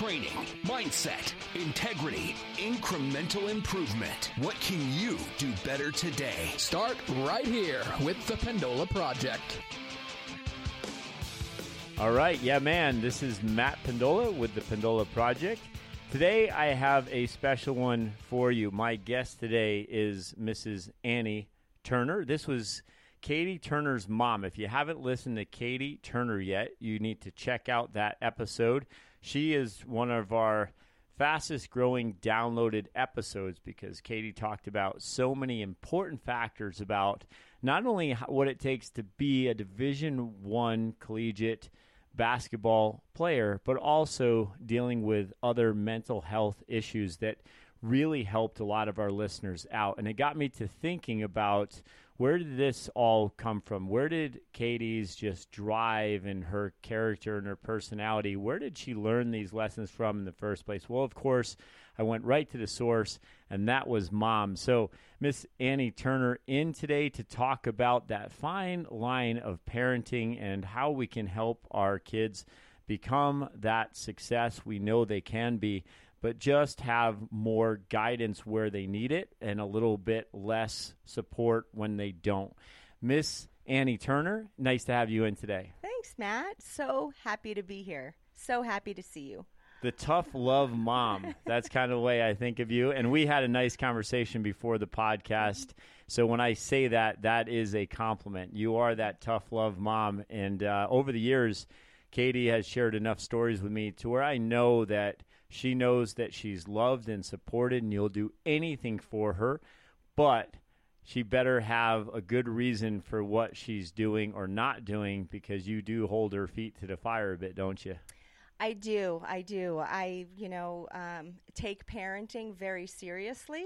training, mindset, integrity, incremental improvement. What can you do better today? Start right here with the Pendola Project. All right, yeah, man, this is Matt Pendola with the Pendola Project. Today I have a special one for you. My guest today is Mrs. Annie Turner. This was Katie Turner's mom. If you haven't listened to Katie Turner yet, you need to check out that episode. She is one of our fastest growing downloaded episodes because Katie talked about so many important factors about not only what it takes to be a division 1 collegiate basketball player but also dealing with other mental health issues that really helped a lot of our listeners out. And it got me to thinking about where did this all come from? Where did Katie's just drive and her character and her personality, where did she learn these lessons from in the first place? Well, of course, I went right to the source, and that was mom. So, Miss Annie Turner in today to talk about that fine line of parenting and how we can help our kids become that success we know they can be but just have more guidance where they need it and a little bit less support when they don't. Miss Annie Turner, nice to have you in today. Thanks, Matt. So happy to be here. So happy to see you. The tough love mom. That's kind of the way I think of you. And we had a nice conversation before the podcast. So when I say that, that is a compliment. You are that tough love mom. And uh, over the years, Katie has shared enough stories with me to where I know that she knows that she's loved and supported, and you'll do anything for her. But she better have a good reason for what she's doing or not doing because you do hold her feet to the fire a bit, don't you? I do. I do. I, you know, um, take parenting very seriously,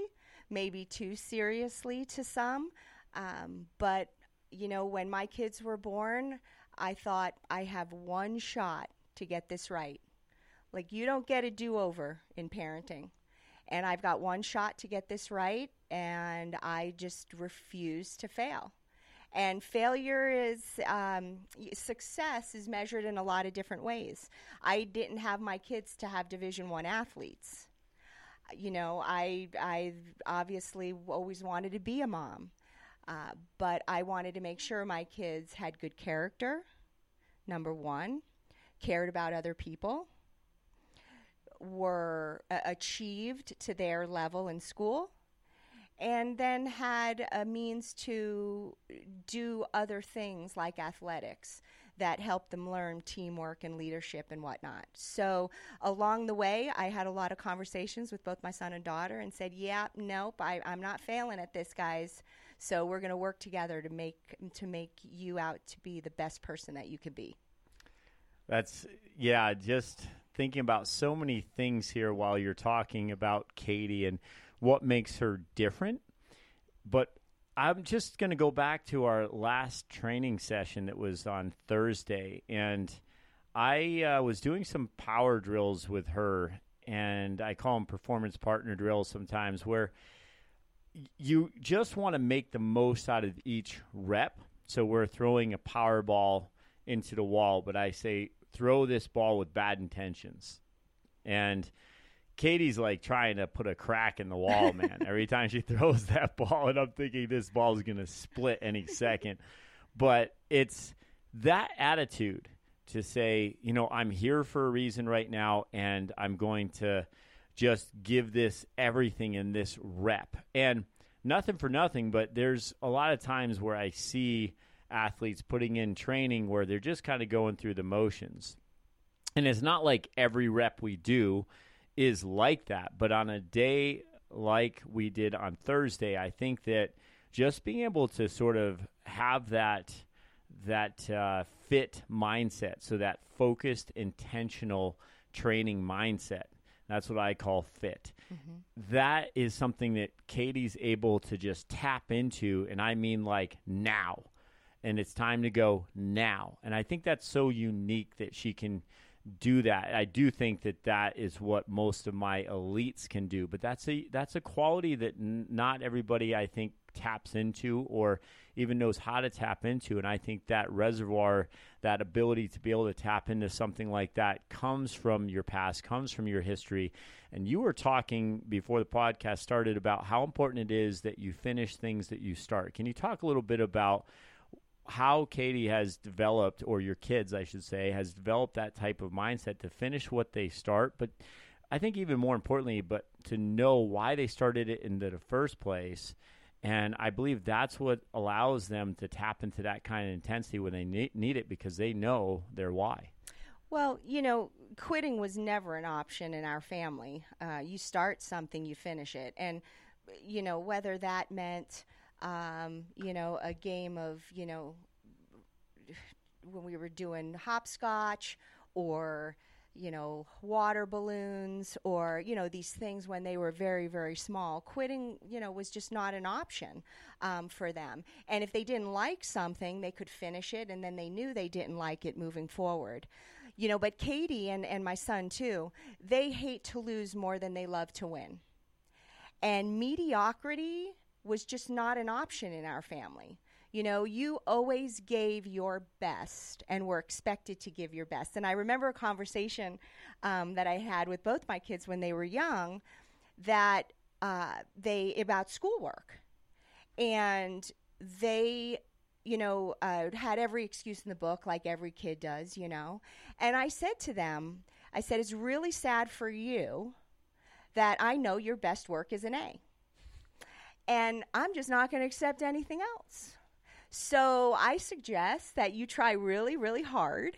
maybe too seriously to some. Um, but, you know, when my kids were born, I thought I have one shot to get this right. Like, you don't get a do over in parenting. And I've got one shot to get this right, and I just refuse to fail. And failure is um, success is measured in a lot of different ways. I didn't have my kids to have Division One athletes. You know, I I obviously always wanted to be a mom, uh, but I wanted to make sure my kids had good character. Number one, cared about other people, were uh, achieved to their level in school and then had a means to do other things like athletics that helped them learn teamwork and leadership and whatnot. So along the way, I had a lot of conversations with both my son and daughter and said, "Yeah, nope, I, I'm not failing at this, guys. So we're going to work together to make to make you out to be the best person that you could be." That's yeah, just thinking about so many things here while you're talking about Katie and what makes her different. But I'm just going to go back to our last training session that was on Thursday, and I uh, was doing some power drills with her, and I call them performance partner drills sometimes, where you just want to make the most out of each rep. So we're throwing a power ball into the wall, but I say throw this ball with bad intentions. And Katie's like trying to put a crack in the wall, man. Every time she throws that ball, and I'm thinking this ball is going to split any second. But it's that attitude to say, you know, I'm here for a reason right now, and I'm going to just give this everything in this rep. And nothing for nothing, but there's a lot of times where I see athletes putting in training where they're just kind of going through the motions. And it's not like every rep we do is like that, but on a day like we did on Thursday, I think that just being able to sort of have that that uh, fit mindset, so that focused, intentional training mindset. That's what I call fit. Mm-hmm. That is something that Katie's able to just tap into, and I mean like now and it's time to go now. And I think that's so unique that she can do that. I do think that that is what most of my elites can do, but that's a that's a quality that n- not everybody I think taps into or even knows how to tap into. And I think that reservoir, that ability to be able to tap into something like that comes from your past, comes from your history. And you were talking before the podcast started about how important it is that you finish things that you start. Can you talk a little bit about how Katie has developed, or your kids, I should say, has developed that type of mindset to finish what they start, but I think even more importantly, but to know why they started it in the first place and I believe that's what allows them to tap into that kind of intensity when they need it because they know their why. Well, you know, quitting was never an option in our family. Uh, you start something, you finish it. And, you know, whether that meant, um, you know, a game of, you know, when we were doing hopscotch or, you know, water balloons or, you know, these things when they were very, very small. Quitting, you know, was just not an option um, for them. And if they didn't like something, they could finish it and then they knew they didn't like it moving forward. You know, but Katie and, and my son too, they hate to lose more than they love to win. And mediocrity was just not an option in our family. You know, you always gave your best and were expected to give your best. And I remember a conversation um, that I had with both my kids when they were young that uh, they about schoolwork. And they you know, uh, had every excuse in the book, like every kid does, you know. And I said to them, I said, it's really sad for you that I know your best work is an A. And I'm just not going to accept anything else. So I suggest that you try really, really hard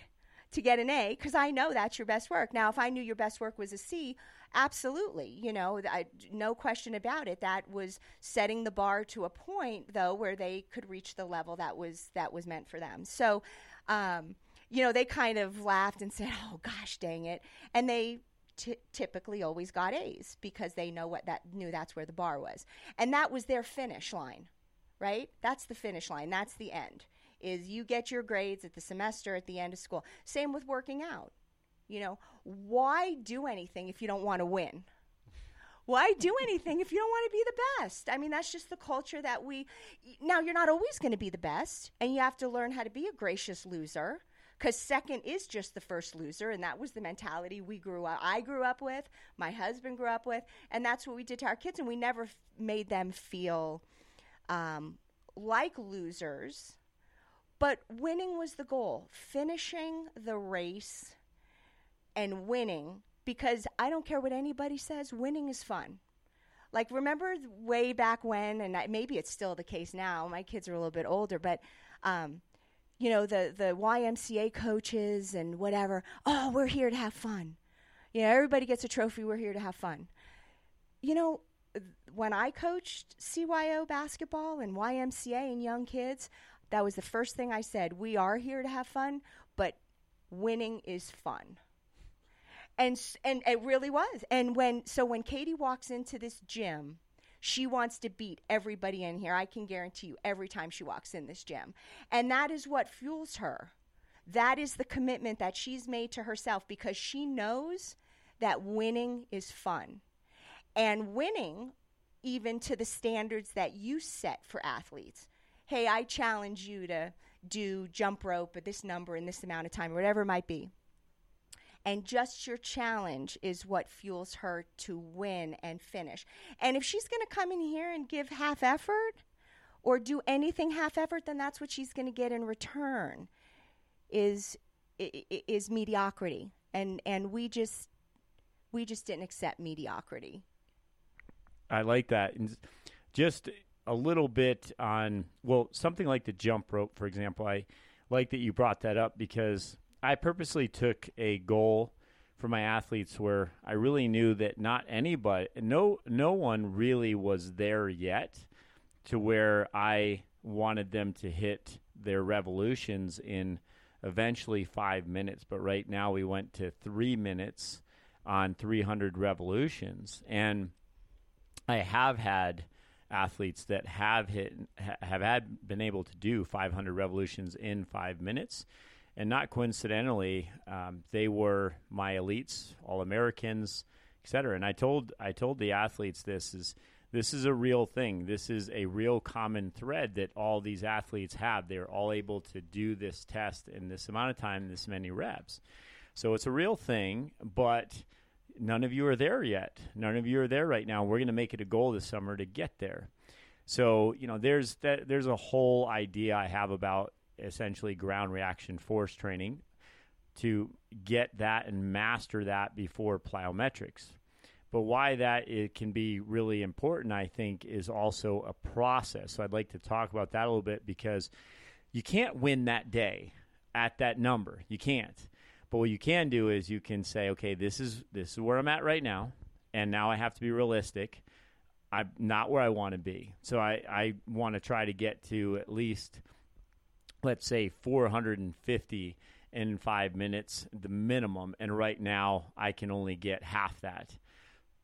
to get an A because I know that's your best work. Now, if I knew your best work was a C, absolutely, you know, I, no question about it. That was setting the bar to a point, though, where they could reach the level that was that was meant for them. So, um, you know, they kind of laughed and said, "Oh gosh, dang it!" And they T- typically always got A's because they know what that knew that's where the bar was, and that was their finish line right? That's the finish line. That's the end. Is you get your grades at the semester at the end of school. Same with working out. You know, why do anything if you don't want to win? Why do anything if you don't want to be the best? I mean, that's just the culture that we. Now, you're not always going to be the best, and you have to learn how to be a gracious loser because second is just the first loser and that was the mentality we grew up i grew up with my husband grew up with and that's what we did to our kids and we never f- made them feel um, like losers, but winning was the goal. Finishing the race and winning, because I don't care what anybody says, winning is fun. Like, remember way back when, and maybe it's still the case now, my kids are a little bit older, but. Um, you know the the YMCA coaches and whatever. Oh, we're here to have fun. You know, everybody gets a trophy. We're here to have fun. You know, when I coached CYO basketball and YMCA and young kids, that was the first thing I said. We are here to have fun, but winning is fun. And and it really was. And when so when Katie walks into this gym, she wants to beat everybody in here. I can guarantee you every time she walks in this gym. And that is what fuels her. That is the commitment that she's made to herself because she knows that winning is fun and winning even to the standards that you set for athletes. Hey, I challenge you to do jump rope at this number in this amount of time, whatever it might be. And just your challenge is what fuels her to win and finish. And if she's going to come in here and give half effort or do anything half effort, then that's what she's going to get in return is is mediocrity. And and we just we just didn't accept mediocrity. I like that. And just a little bit on well, something like the jump rope, for example. I like that you brought that up because I purposely took a goal for my athletes where I really knew that not anybody, no, no one really was there yet to where I wanted them to hit their revolutions in eventually five minutes. But right now we went to three minutes on 300 revolutions. And I have had athletes that have hit have had been able to do 500 revolutions in five minutes, and not coincidentally, um, they were my elites, all Americans, et cetera. And I told I told the athletes this is This is a real thing. This is a real common thread that all these athletes have. They're all able to do this test in this amount of time, this many reps. So it's a real thing, but none of you are there yet. None of you are there right now. We're going to make it a goal this summer to get there. So, you know, there's that there's a whole idea I have about essentially ground reaction force training to get that and master that before plyometrics. But why that it can be really important, I think, is also a process. So I'd like to talk about that a little bit because you can't win that day at that number. You can't. But what you can do is you can say, okay, this is this is where I'm at right now, and now I have to be realistic. I'm not where I want to be. So I, I want to try to get to at least let's say 450 in five minutes, the minimum. And right now, I can only get half that.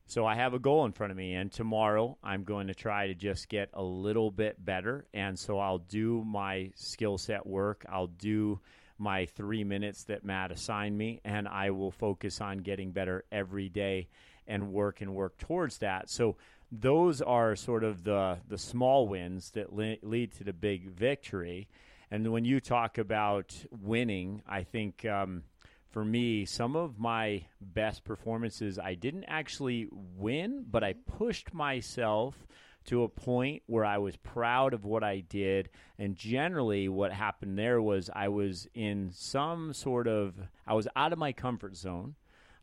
So I have a goal in front of me, and tomorrow I'm going to try to just get a little bit better. And so I'll do my skill set work. I'll do my three minutes that Matt assigned me, and I will focus on getting better every day and work and work towards that. So those are sort of the the small wins that le- lead to the big victory. And when you talk about winning, I think um, for me, some of my best performances, I didn't actually win, but I pushed myself to a point where I was proud of what I did. And generally, what happened there was I was in some sort of, I was out of my comfort zone.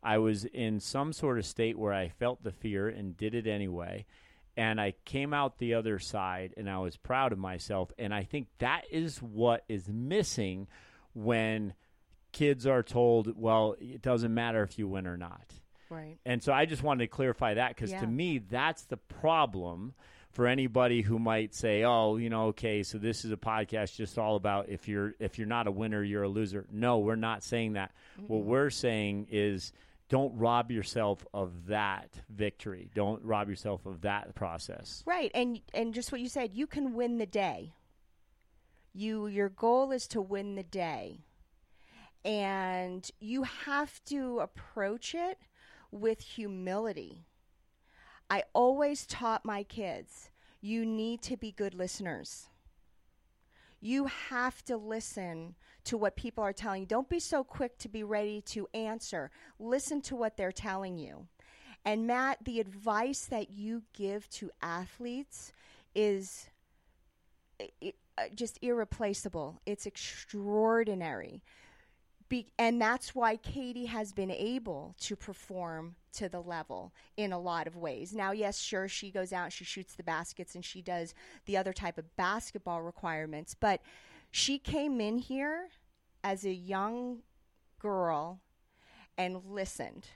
I was in some sort of state where I felt the fear and did it anyway. And I came out the other side and I was proud of myself. And I think that is what is missing when kids are told, well, it doesn't matter if you win or not. Right. And so I just wanted to clarify that because Yeah. to me, that's the problem for anybody who might say, "Oh, you know, okay, so this is a podcast just all about if you're if you're not a winner, you're a loser." No, we're not saying that. What we're saying is don't rob yourself of that victory. Don't rob yourself of that process. Right, and and just what you said, you can win the day. You your goal is to win the day. And you have to approach it with humility. I always taught my kids, you need to be good listeners. You have to listen to what people are telling you. Don't be so quick to be ready to answer. Listen to what they're telling you. And Matt, the advice that you give to athletes is uh, just irreplaceable. It's extraordinary. Be- and that's why Katie has been able to perform to the level in a lot of ways. Now, yes, sure, she goes out, she shoots the baskets, and she does the other type of basketball requirements, but she came in here as a young girl and listened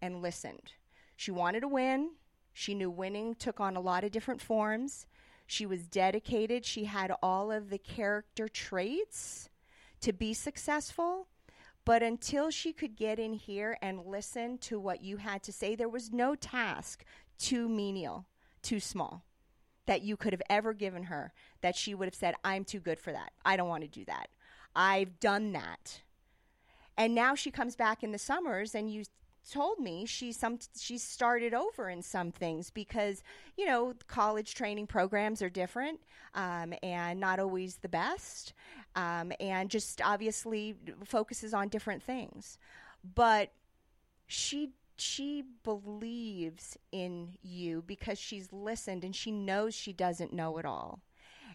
and listened. She wanted to win. She knew winning took on a lot of different forms. She was dedicated. She had all of the character traits to be successful. But until she could get in here and listen to what you had to say, there was no task too menial, too small that you could have ever given her that she would have said, I'm too good for that. I don't want to do that. I've done that. And now she comes back in the summers and you told me she some she started over in some things because you know college training programs are different um, and not always the best um, and just obviously focuses on different things. But she she believes in you because she's listened and she knows she doesn't know it all.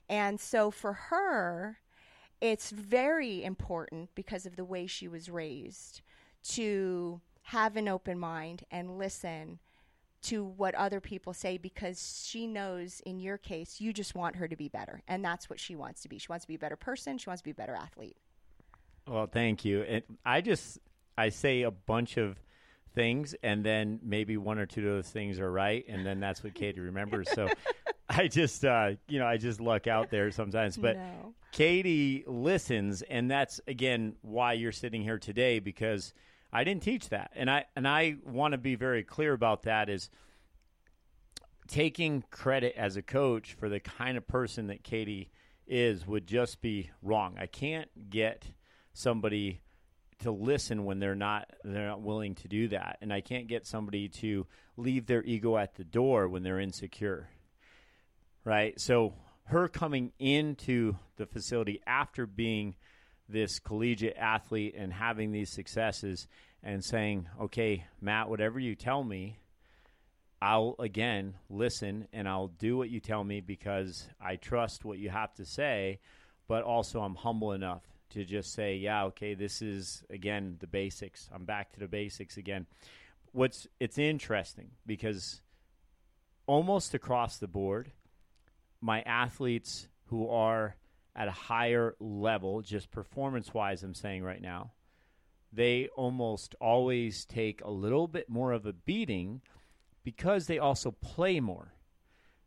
And so for her it's very important because of the way she was raised to have an open mind and listen to what other people say because she knows in your case you just want her to be better and that's what she wants to be she wants to be a better person she wants to be a better athlete Well, thank you. And I just I say a bunch of things, and then maybe one or two of those things are right, and then that's what Katie remembers. So I just uh, you know I just luck out there sometimes, but. no. Katie listens, and that's again why you're sitting here today because I didn't teach that, and I and I want to be very clear about that. Is taking credit as a coach for the kind of person that Katie is would just be wrong. I can't get somebody to listen when they're not they're not willing to do that, and I can't get somebody to leave their ego at the door when they're insecure. Right? So her coming into the facility after being this collegiate athlete and having these successes and saying, "Okay, Matt, whatever you tell me, I'll again listen and I'll do what you tell me because I trust what you have to say, but also I'm humble enough to just say, yeah, okay, this is again the basics. I'm back to the basics again. What's it's interesting because almost across the board, my athletes who are at a higher level, just performance wise, I'm saying right now, they almost always take a little bit more of a beating because they also play more.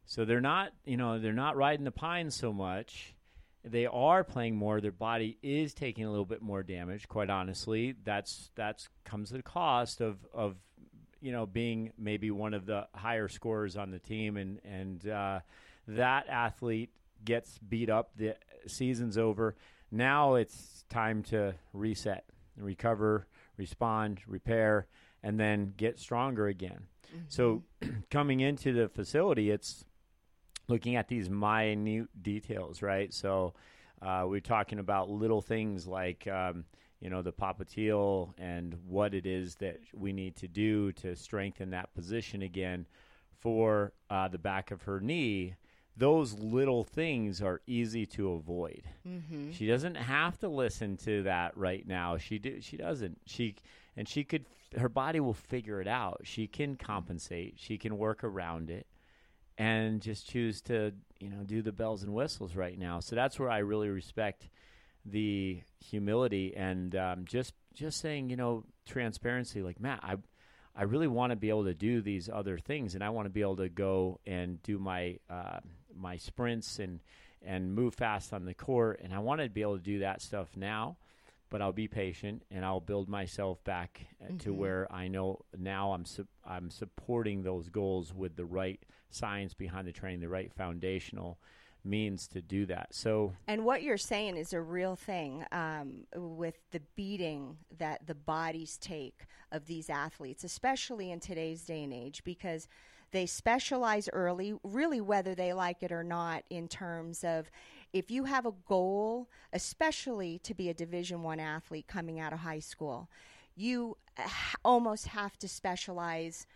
So they're not, you know, they're not riding the pine so much. They are playing more. Their body is taking a little bit more damage. Quite honestly, that's that's comes at the cost of of you know being maybe one of the higher scorers on the team, and and uh, that athlete gets beat up. The season's over. Now it's time to reset, recover, respond, repair, and then get stronger again. So coming into the facility, it's looking at these minute details, right? So uh, we're talking about little things like, um, you know, the popliteal and what it is that we need to do to strengthen that position again for uh, the back of her knee. Those little things are easy to avoid. Mm-hmm. She doesn't have to listen to that right now. She do, she doesn't. She and she could her body will figure it out. She can compensate. She can work around it and just choose to, you know, do the bells and whistles right now. So that's where I really respect the humility and um, just just saying, you know, transparency. Like Matt, I I really want to be able to do these other things, and I want to be able to go and do my uh, my sprints and and move fast on the court, and I want to be able to do that stuff now but I'll be patient and I'll build myself back mm-hmm. to where I know now I'm su- I'm supporting those goals with the right science behind the training, the right foundational means to do that. So, and what you're saying is a real thing um, with the beating that the bodies take of these athletes, especially in today's day and age, because they specialize early, really whether they like it or not, in terms of if you have a goal, especially to be a Division One athlete coming out of high school, you almost have to specialize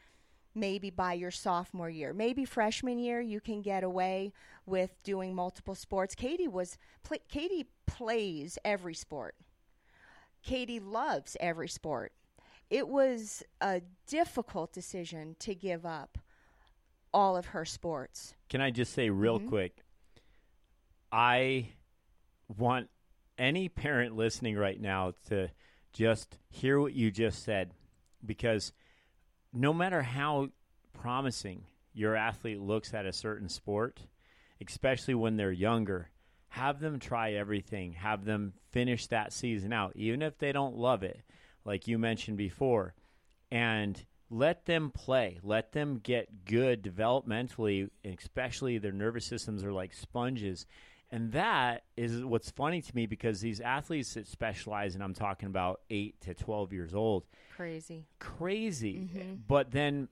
maybe by your sophomore year. Maybe freshman year you can get away with doing multiple sports. Katie was play, Katie plays every sport. Katie loves every sport. It was a difficult decision to give up all of her sports. Can I just say real mm-hmm. quick I want any parent listening right now to just hear what you just said because no matter how promising your athlete looks at a certain sport, especially when they're younger, have them try everything. Have them finish that season out, even if they don't love it, like you mentioned before. And let them play. Let them get good developmentally, especially their nervous systems are like sponges. And that is what's funny to me because these athletes that specialize, and I'm talking about eight to 12 years old. Crazy. Crazy. Mm-hmm. But then,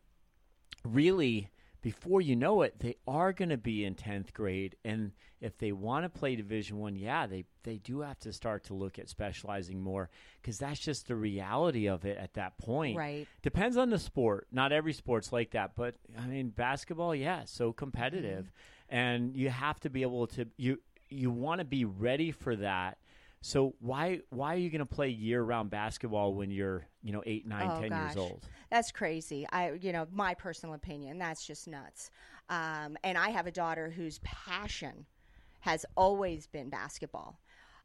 really, before you know it, they are going to be in 10th grade. And if they want to play Division One, yeah, they, they do have to start to look at specializing more because that's just the reality of it at that point. Right. Depends on the sport. Not every sport's like that. But, I mean, basketball, yeah, so competitive. Mm-hmm and you have to be able to you you want to be ready for that. So why why are you going to play year round basketball when you're you know eight, nine, oh, ten gosh. years old? That's crazy. I you know my personal opinion. That's just nuts. Um, and I have a daughter whose passion has always been basketball.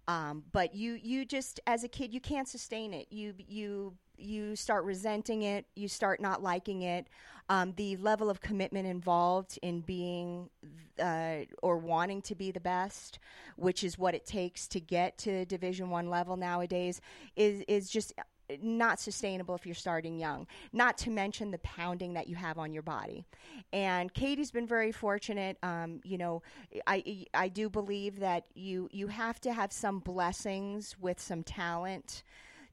Um, but you you just as a kid you can't sustain it. You you you start resenting it. You start not liking it. Um, the level of commitment involved in being uh, or wanting to be the best, which is what it takes to get to Division One level nowadays, is is just not sustainable if you're starting young. Not to mention the pounding that you have on your body. And Katie's been very fortunate. Um, you know, I I do believe that you you have to have some blessings with some talent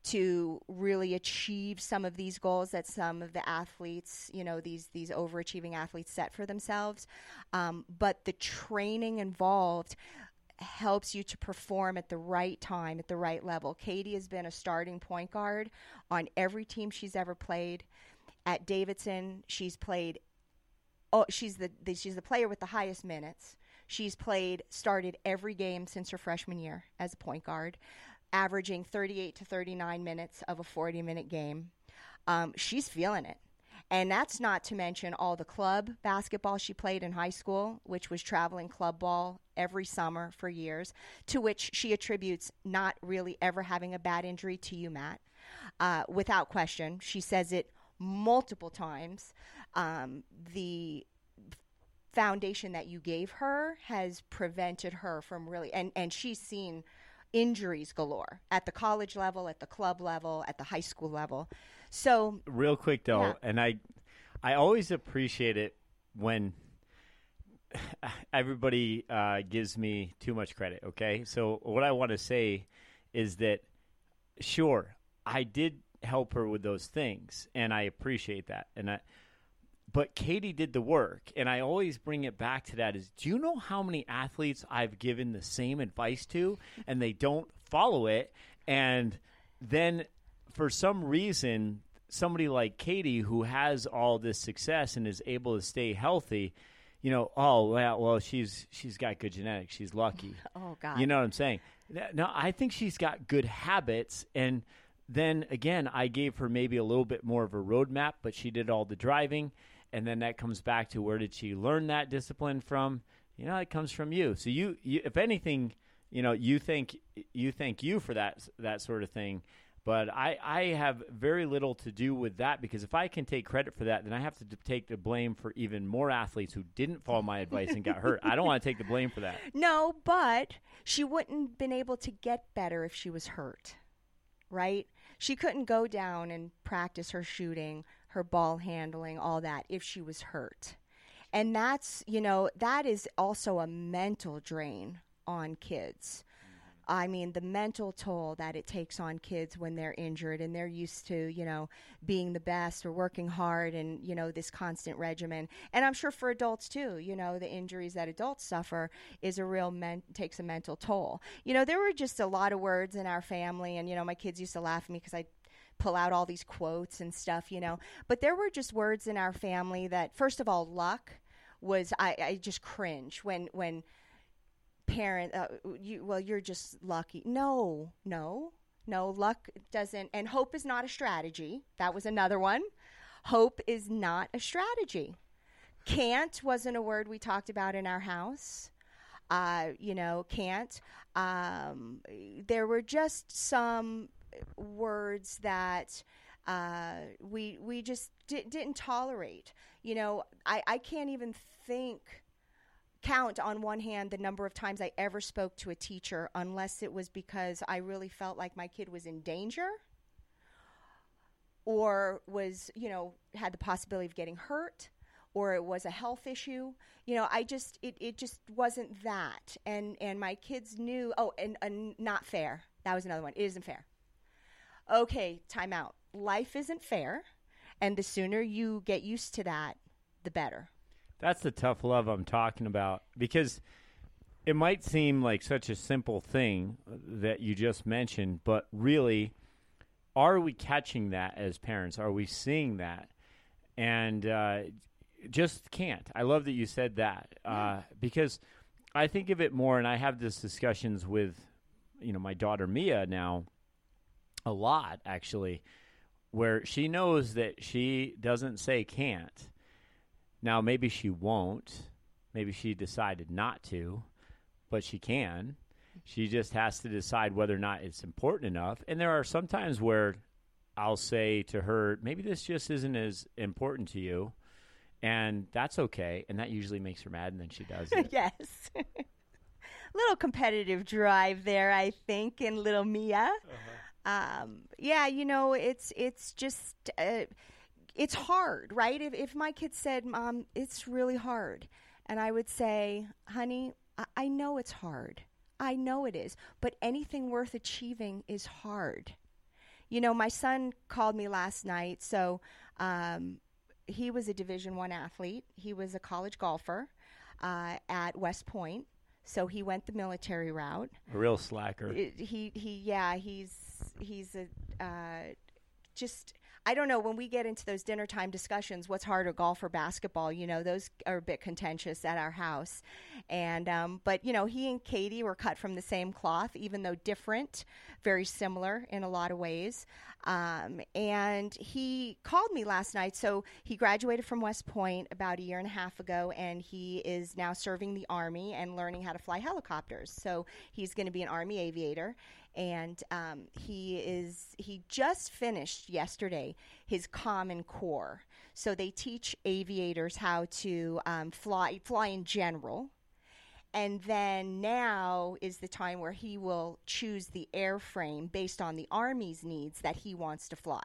to really achieve some of these goals that some of the athletes, you know, these these overachieving athletes set for themselves. Um, but the training involved helps you to perform at the right time, at the right level. Katie has been a starting point guard on every team she's ever played. At Davidson, she's played. Oh, she's the, the she's the player with the highest minutes. She's played, started every game since her freshman year as a point guard, averaging 38 to 39 minutes of a 40 minute game. Um, she's feeling it. And that's not to mention all the club basketball she played in high school, which was traveling club ball every summer for years, to which she attributes not really ever having a bad injury to you, Matt. Uh, without question, she says it multiple times. Um, the foundation that you gave her has prevented her from really, and, and she's seen injuries galore at the college level, at the club level, at the high school level. So real quick though, Yeah. and I, I always appreciate it when everybody uh, gives me too much credit. Okay, so what I want to say is that sure, I did help her with those things, and I appreciate that, and I. But Katie did the work, and I always bring it back to that. Is do you know how many athletes I've given the same advice to, and they don't follow it, and then for some reason, somebody like Katie, who has all this success and is able to stay healthy, you know, oh well, well, she's she's got good genetics, she's lucky. Oh, God. you know what I'm saying? No, I think she's got good habits, and then again, I gave her maybe a little bit more of a roadmap, but she did all the driving, and then that comes back to where did she learn that discipline from? You know, it comes from you. So you, you if anything, you know, you think you thank you for that that sort of thing. But I, I have very little to do with that because if I can take credit for that, then I have to take the blame for even more athletes who didn't follow my advice and got hurt. I don't want to take the blame for that. No, but she wouldn't been able to get better if she was hurt. Right? She couldn't go down and practice her shooting, her ball handling, all that if she was hurt. And that's, you know, that is also a mental drain on kids. Mm-hmm. I mean, the mental toll that it takes on kids when they're injured and they're used to, you know, being the best or working hard and, you know, this constant regimen. And I'm sure for adults too, you know, the injuries that adults suffer is a real men- takes a mental toll. You know, there were just a lot of words in our family and, you know, my kids used to laugh at me because I pull out all these quotes and stuff, you know. But there were just words in our family that first of all, luck was I, I just cringe when when parent uh, you well you're just lucky. No no no luck doesn't and hope is not a strategy. That was another one. Hope is not a strategy. Can't wasn't a word we talked about in our house. Uh, you know can't um, there were just some words that uh, we we just di- didn't tolerate you know I, I can't even think count on one hand the number of times I ever spoke to a teacher unless it was because I really felt like my kid was in danger or was, you know, had the possibility of getting hurt or it was a health issue. You know, I just it, it just wasn't that. And and my kids knew oh and, and not fair. That was another one. It isn't fair. Okay, time out. Life isn't fair, and the sooner you get used to that, the better. That's the tough love I'm talking about because it might seem like such a simple thing that you just mentioned, but really, are we catching that as parents? Are we seeing that? And uh, just can't. I love that you said that uh, because I think of it more, and I have these discussions with, you know, my daughter Mia now a lot actually, where she knows that she doesn't say can't. Now, maybe she won't. Maybe she decided not to, but she can. She just has to decide whether or not it's important enough. And there are some times where I'll say to her, maybe this just isn't as important to you. And that's okay. And that usually makes her mad, and then she does it. yes. little competitive drive there, I think, in little Mia. Uh-huh. Um, yeah, you know, it's it's just uh, it's hard, right? If if my kid said, "Mom, it's really hard," and I would say, "Honey, I, I know it's hard. I know it is, but anything worth achieving is hard." you know, my son called me last night. So um, he was a Division One athlete. He was a college golfer uh, at West Point. So he went the military route. A real slacker. It- he he yeah he's he's a uh, just I don't know when we get into those dinner time discussions what's harder golf or basketball? You know those are a bit contentious at our house. And um, but you know he and Katie were cut from the same cloth even though different very similar in a lot of ways. Um, and he called me last night. So he graduated from West Point about a year and a half ago and he is now serving the army and learning how to fly helicopters. So he's going to be an army aviator and um, he is he just finished yesterday his common core so they teach aviators how to um, fly fly in general and then now is the time where he will choose the airframe based on the Army's needs that he wants to fly.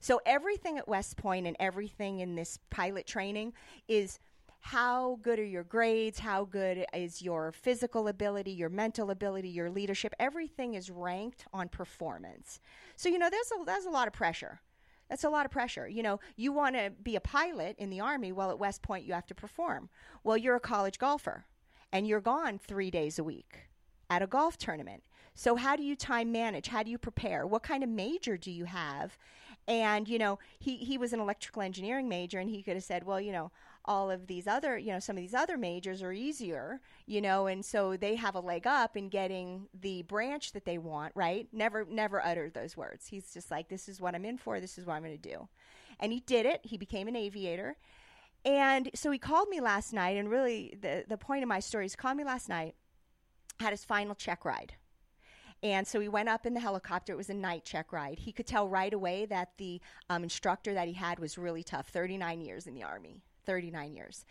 So everything at West Point and everything in this pilot training is how good are your grades? How good is your physical ability, your mental ability, your leadership? Everything is ranked on performance. So you know, there's a, there's a lot of pressure. That's a lot of pressure. You know, you want to be a pilot in the Army. Well, at West Point, you have to perform. Well, you're a college golfer and you're gone three days a week at a golf tournament. So, how do you time manage? How do you prepare? What kind of major do you have? And, you know, he, he was an electrical engineering major, and he could have said, well, you know, all of these other, you know, some of these other majors are easier, you know, and so they have a leg up in getting the branch that they want, right? Never, never uttered those words. He's just like, this is what I'm in for, this is what I'm going to do. And he did it. He became an aviator. And so he called me last night, and really the, the point of my story is called me last night, had his final check ride. And so he went up in the helicopter. It was a night check ride. He could tell right away that the um, instructor that he had was really tough 39 years in the Army. 39 years.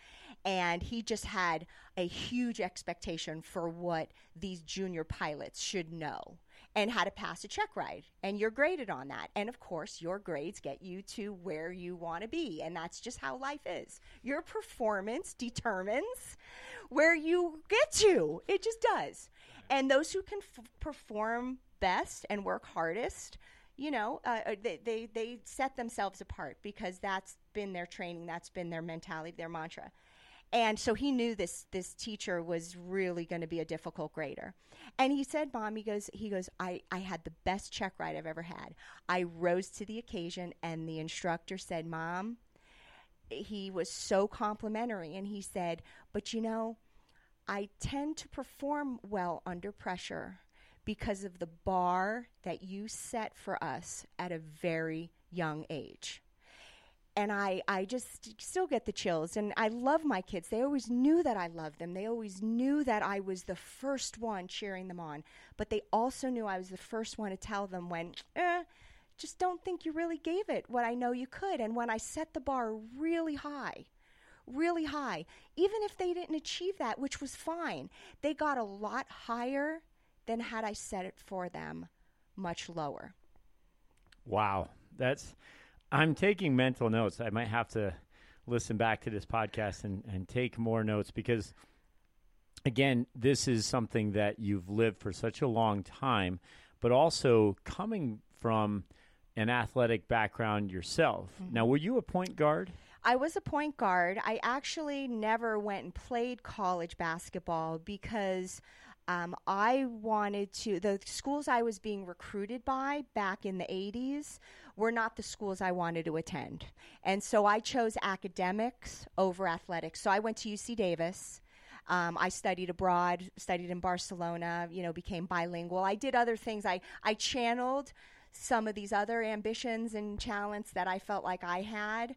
And he just had a huge expectation for what these junior pilots should know and how to pass a check ride. And you're graded on that. And of course, your grades get you to where you want to be. And that's just how life is. Your performance determines where you get to, it just does. And those who can f- perform best and work hardest you know, uh, uh, they, they they set themselves apart because that's been their training, that's been their mentality, their mantra. And so he knew this this teacher was really going to be a difficult grader. And he said, "Mom, he goes, he goes, I I had the best check ride I've ever had. I rose to the occasion, and the instructor said, "Mom." He was so complimentary, and he said, "But you know, I tend to perform well under pressure." because of the bar that you set for us at a very young age. And I, I just still get the chills. And I love my kids. They always knew that I loved them. They always knew that I was the first one cheering them on. But they also knew I was the first one to tell them when, eh, just don't think you really gave it what I know you could. And when I set the bar really high, really high, even if they didn't achieve that, which was fine, they got a lot higher than had I set it for them much lower. Wow, that's. I'm taking mental notes. I might have to listen back to this podcast and, and take more notes because, again, this is something that you've lived for such a long time, but also coming from an athletic background yourself. Mm-hmm. Now, were you a point guard? I was a point guard. I actually never went and played college basketball because um, I wanted to, the schools I was being recruited by back in the 80s were not the schools I wanted to attend. And so I chose academics over athletics. So I went to UC Davis. Um, I studied abroad, studied in Barcelona, you know, became bilingual. I did other things. I, I channeled some of these other ambitions and talents that I felt like I had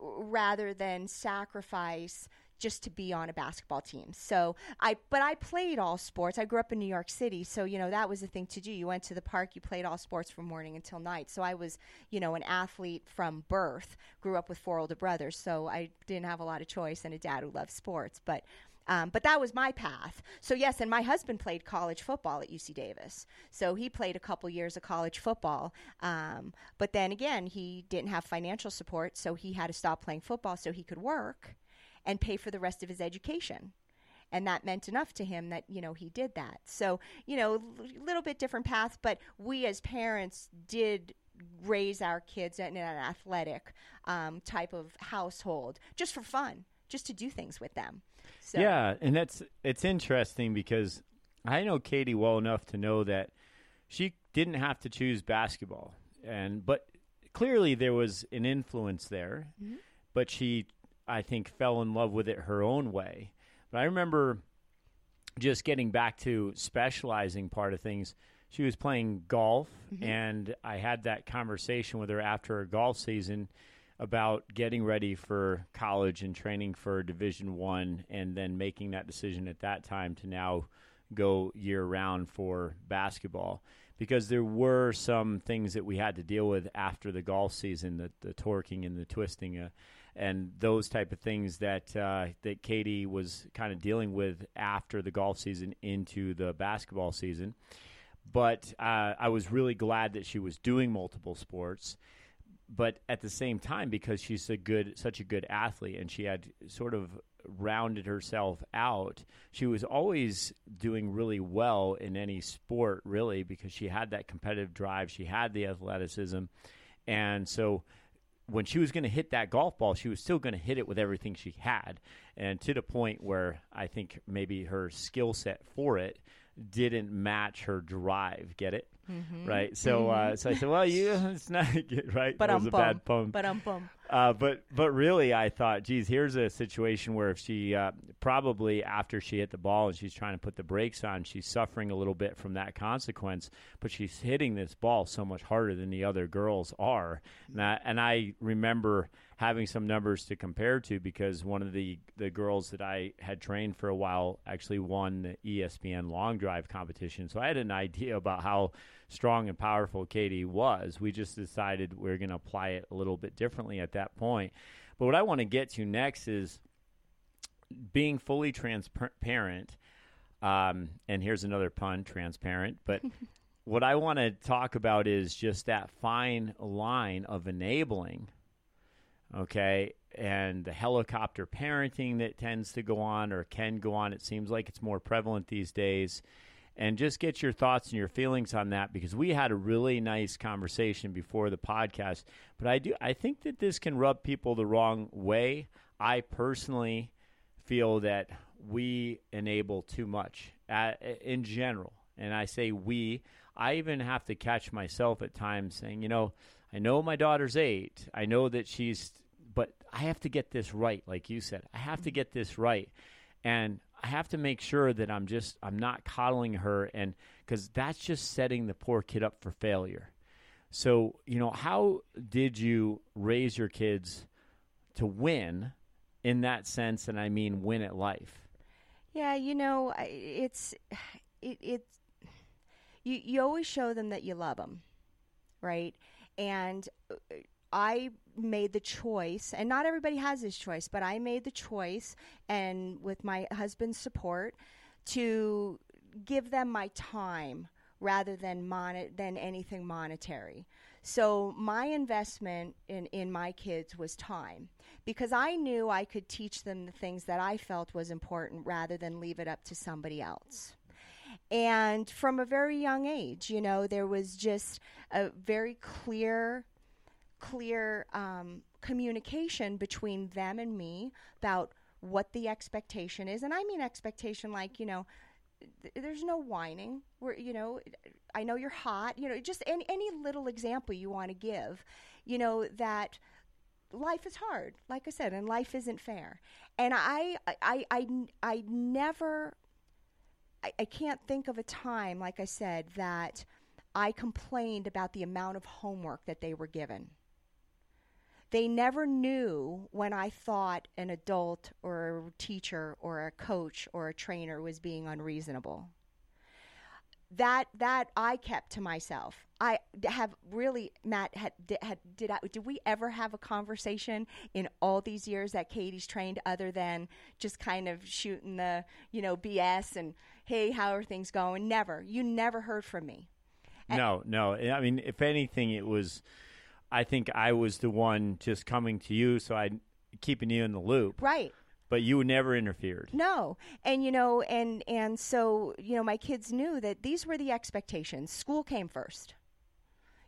rather than sacrifice just to be on a basketball team. So I, but I played all sports. I grew up in New York City, so you know that was the thing to do. You went to the park, you played all sports from morning until night. So I was, you know, an athlete from birth. Grew up with four older brothers, so I didn't have a lot of choice and a dad who loved sports, but. Um, but that was my path. So yes, and my husband played college football at UC Davis. So he played a couple years of college football. Um, but then again, he didn't have financial support, so he had to stop playing football so he could work and pay for the rest of his education and that meant enough to him that you know he did that so you know a little bit different path but we as parents did raise our kids in an athletic um, type of household just for fun, just to do things with them. So, Yeah, and that's it's interesting because I know Katie well enough to know that she didn't have to choose basketball, and but clearly there was an influence there. But she, I think, fell in love with it her own way. But I remember just getting back to specializing part of things. She was playing golf, and I had that conversation with her after her golf season about getting ready for college and training for Division One, and then making that decision at that time to now go year round for basketball. Because there were some things that we had to deal with after the golf season, the, the torquing and the twisting, uh, and those type of things that uh, that Katie was kind of dealing with after the golf season into the basketball season. But uh, I was really glad that she was doing multiple sports but at the same time because she's a good such a good athlete and she had sort of rounded herself out she was always doing really well in any sport really because she had that competitive drive she had the athleticism and so when she was going to hit that golf ball she was still going to hit it with everything she had. And to the point where i think maybe her skill set for it didn't match her drive. Get it? Right? So uh, so i said well you it's not right? But was a bad bum. pun But um bum. uh, but but really, I thought, geez, here's a situation where if she uh, probably after she hit the ball and she's trying to put the brakes on, she's suffering a little bit from that consequence. But she's hitting this ball so much harder than the other girls are, and I, and I remember having some numbers to compare to because one of the the girls that I had trained for a while actually won the ESPN long drive competition, so I had an idea about how strong and powerful Katie was. We just decided we are going to apply it a little bit differently at that point. But what I want to get to next is being fully transparent. Um, and here's another pun, transparent. But what I want to talk about is just that fine line of enabling, okay, and the helicopter parenting that tends to go on or can go on. It seems like it's more prevalent these days. And just get your thoughts and your feelings on that because we had a really nice conversation before the podcast. But i do i think that this can rub people the wrong way. I personally feel that we enable too much uh, in general. And i say we i even have to catch myself at times saying you know i know my daughter's 8 i know that she's but i have to get this right like you said i have to mm-hmm. get this right and I have to make sure that I'm just I'm not coddling her and cuz that's just setting the poor kid up for failure. So, you know, how did you raise your kids to win in that sense and I mean win at life? Yeah, you know, it's it, it's you you always show them that you love them, right? And uh, I made the choice, and not everybody has this choice, but I made the choice, and with my husband's support, to give them my time rather than mon- than anything monetary. So my investment in, in my kids was time because I knew I could teach them the things that I felt was important rather than leave it up to somebody else. And from a very young age, you know, there was just a very clear clear um, communication between them and me about what the expectation is. And I mean expectation like, you know, th- there's no whining. We're, you know, I know you're hot. You know, just any any little example you want to give. You know that life is hard, like I said, and life isn't fair. And I I I, I never. I, I can't think of a time, like I said, that I complained about the amount of homework that they were given. They never knew when I thought an adult or a teacher or a coach or a trainer was being unreasonable. That that I kept to myself. I have really Matt had had did I, did we ever have a conversation in all these years that Katie's trained other than just kind of shooting the you know BS and hey how are things going? Never. You never heard from me. No, no. I mean, if anything, it was. I think I was the one just coming to you, so I keeping you in the loop. Right. But you never interfered. No. And you know, and and so, you know, my kids knew that these were the expectations. School came first.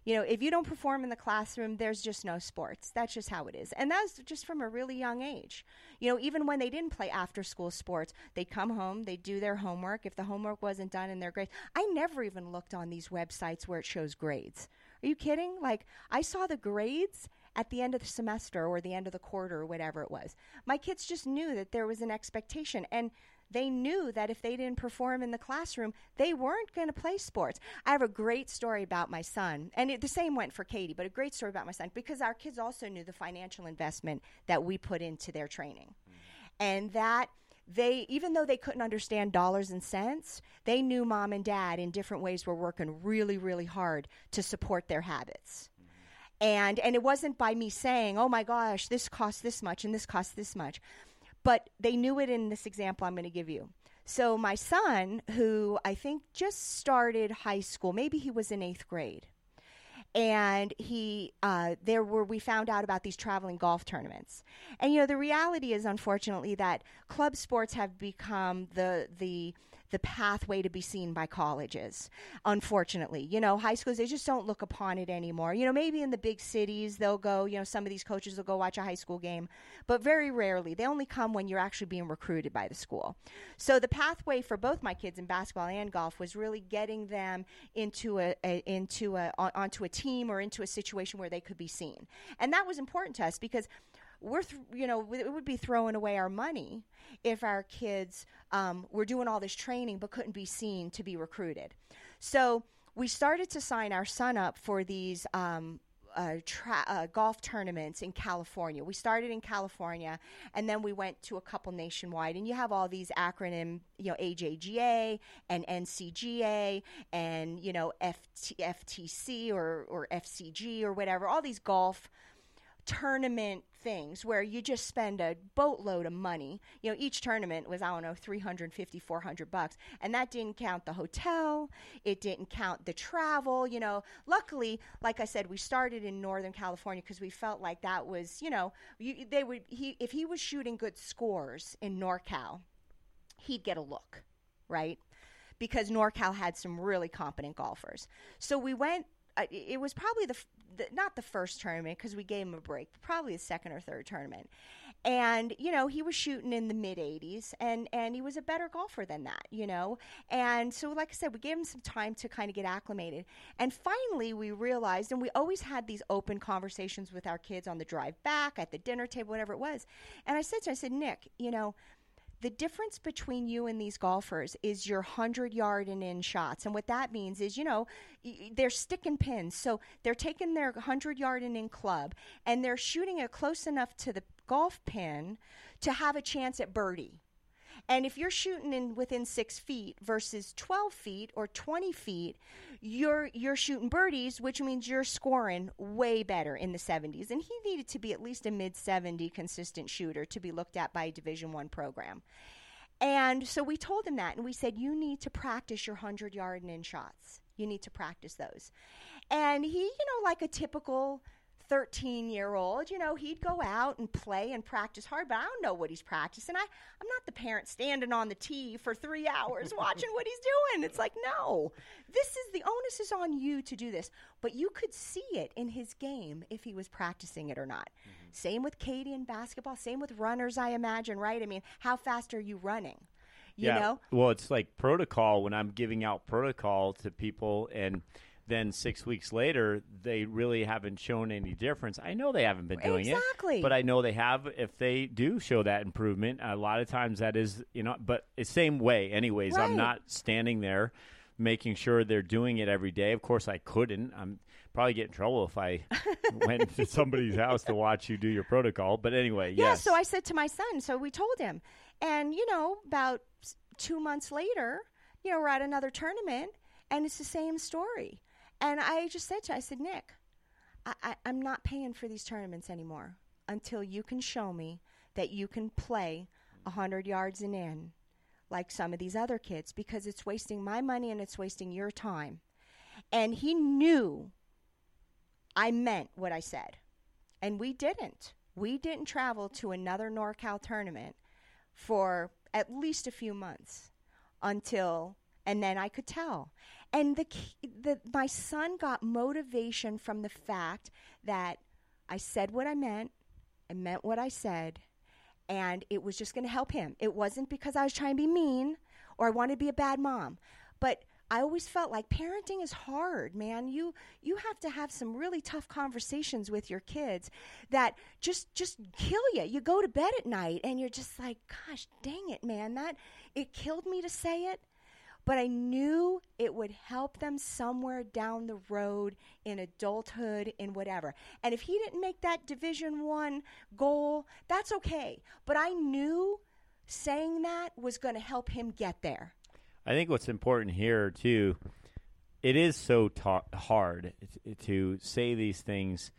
You know, if you don't perform in the classroom, there's just no sports. That's just how it is. And that's just from a really young age. You know, even when they didn't play after school sports, they'd come home, they'd do their homework. If the homework wasn't done in their grades, I never even looked on these websites where it shows grades. Are you kidding? Like, I saw the grades at the end of the semester or the end of the quarter or whatever it was. My kids just knew that there was an expectation. And they knew that if they didn't perform in the classroom, they weren't going to play sports. I have a great story about my son, and it, the same went for Katie, but a great story about my son because our kids also knew the financial investment that we put into their training. And that they even though they couldn't understand dollars and cents they knew mom and dad in different ways were working really really hard to support their habits and and it wasn't by me saying oh my gosh this costs this much and this costs this much but they knew it in this example i'm going to give you. So my son who i think just started high school maybe he was in eighth grade and he uh, there were we found out about these traveling golf tournaments. And you know the reality is unfortunately that club sports have become the the the pathway to be seen by colleges. Unfortunately, you know, high schools they just don't look upon it anymore. You know, maybe in the big cities they'll go. You know, some of these coaches will go watch a high school game, but very rarely. They only come when you're actually being recruited by the school. So the pathway for both my kids in basketball and golf was really getting them into a, a into a on, onto a team or into a situation where they could be seen, and that was important to us because we're th- you know it would be throwing away our money if our kids um, were doing all this training but couldn't be seen to be recruited so we started to sign our son up for these um, uh, tra- uh, golf tournaments in California. We started in California, and then we went to a couple nationwide. And you have all these acronym, you know, AJGA and NCGA, and you know, FT- FTC or or FCG or whatever. All these golf tournament things where you just spend a boatload of money. You know, each tournament was, I don't know, 350, 400 bucks. And that didn't count the hotel. It didn't count the travel. You know, luckily, like I said, we started in Northern California because we felt like that was, you know, you, they would, he, if he was shooting good scores in NorCal, he'd get a look, right? Because NorCal had some really competent golfers. So we went it was probably the, the, not the first tournament because we gave him a break, probably the second or third tournament. And you know he was shooting in the mid 80s, and and he was a better golfer than that, you know. And so, like I said, we gave him some time to kind of get acclimated. And finally, we realized, and we always had these open conversations with our kids on the drive back, at the dinner table, whatever it was. And I said to, him, I said, Nick, you know, the difference between you and these golfers is your 100 yard and in shots. And what that means is, you know, they're sticking pins. So they're taking their 100 yard and in club and they're shooting it close enough to the golf pin to have a chance at birdie. And if you're shooting in within six feet versus 12 feet or 20 feet, you're you're shooting birdies, which means you're scoring way better in the 70s. And he needed to be at least a mid 70 consistent shooter to be looked at by a Division One program. And so we told him that, and we said, you need to practice your 100 yard and in shots. You need to practice those. And he, you know, like a typical 13 year old, you know, he'd go out and play and practice hard, but I don't know what he's practicing. I, I'm not the parent standing on the tee for three hours watching what he's doing. It's like, no, this is the onus is on you to do this. But you could see it in his game if he was practicing it or not. Mm-hmm. Same with Katie in basketball, same with runners, I imagine, right? I mean, how fast are you running? You yeah. know? Well, it's like protocol when I'm giving out protocol to people and then six weeks later they really haven't shown any difference. I know they haven't been doing exactly. it, but I know they have. If they do show that improvement, a lot of times that is you know. But the same way, anyways. Right. I'm not standing there making sure they're doing it every day. Of course, I couldn't. I'm probably get in trouble if I went to somebody's house to watch you do your protocol. But anyway, yeah. Yes. So I said to my son. So we told him, and you know, about two months later, you know, we're at another tournament, and it's the same story. And I just said to I said, Nick, I, I, I'm not paying for these tournaments anymore until you can show me that you can play 100 yards and in like some of these other kids because it's wasting my money and it's wasting your time. And he knew I meant what I said. And we didn't. We didn't travel to another NorCal tournament for at least a few months until and then I could tell. And the, the my son got motivation from the fact that I said what I meant, I meant what I said, and it was just going to help him. It wasn't because I was trying to be mean or I wanted to be a bad mom, but I always felt like parenting is hard, man. You you have to have some really tough conversations with your kids that just just kill you. You go to bed at night and you're just like, gosh, dang it, man. That it killed me to say it, but I knew it would help them somewhere down the road in adulthood in whatever. And if he didn't make that division 1 goal, that's okay. But I knew saying that was going to help him get there. I think what's important here too, it is so ta- hard to say these things,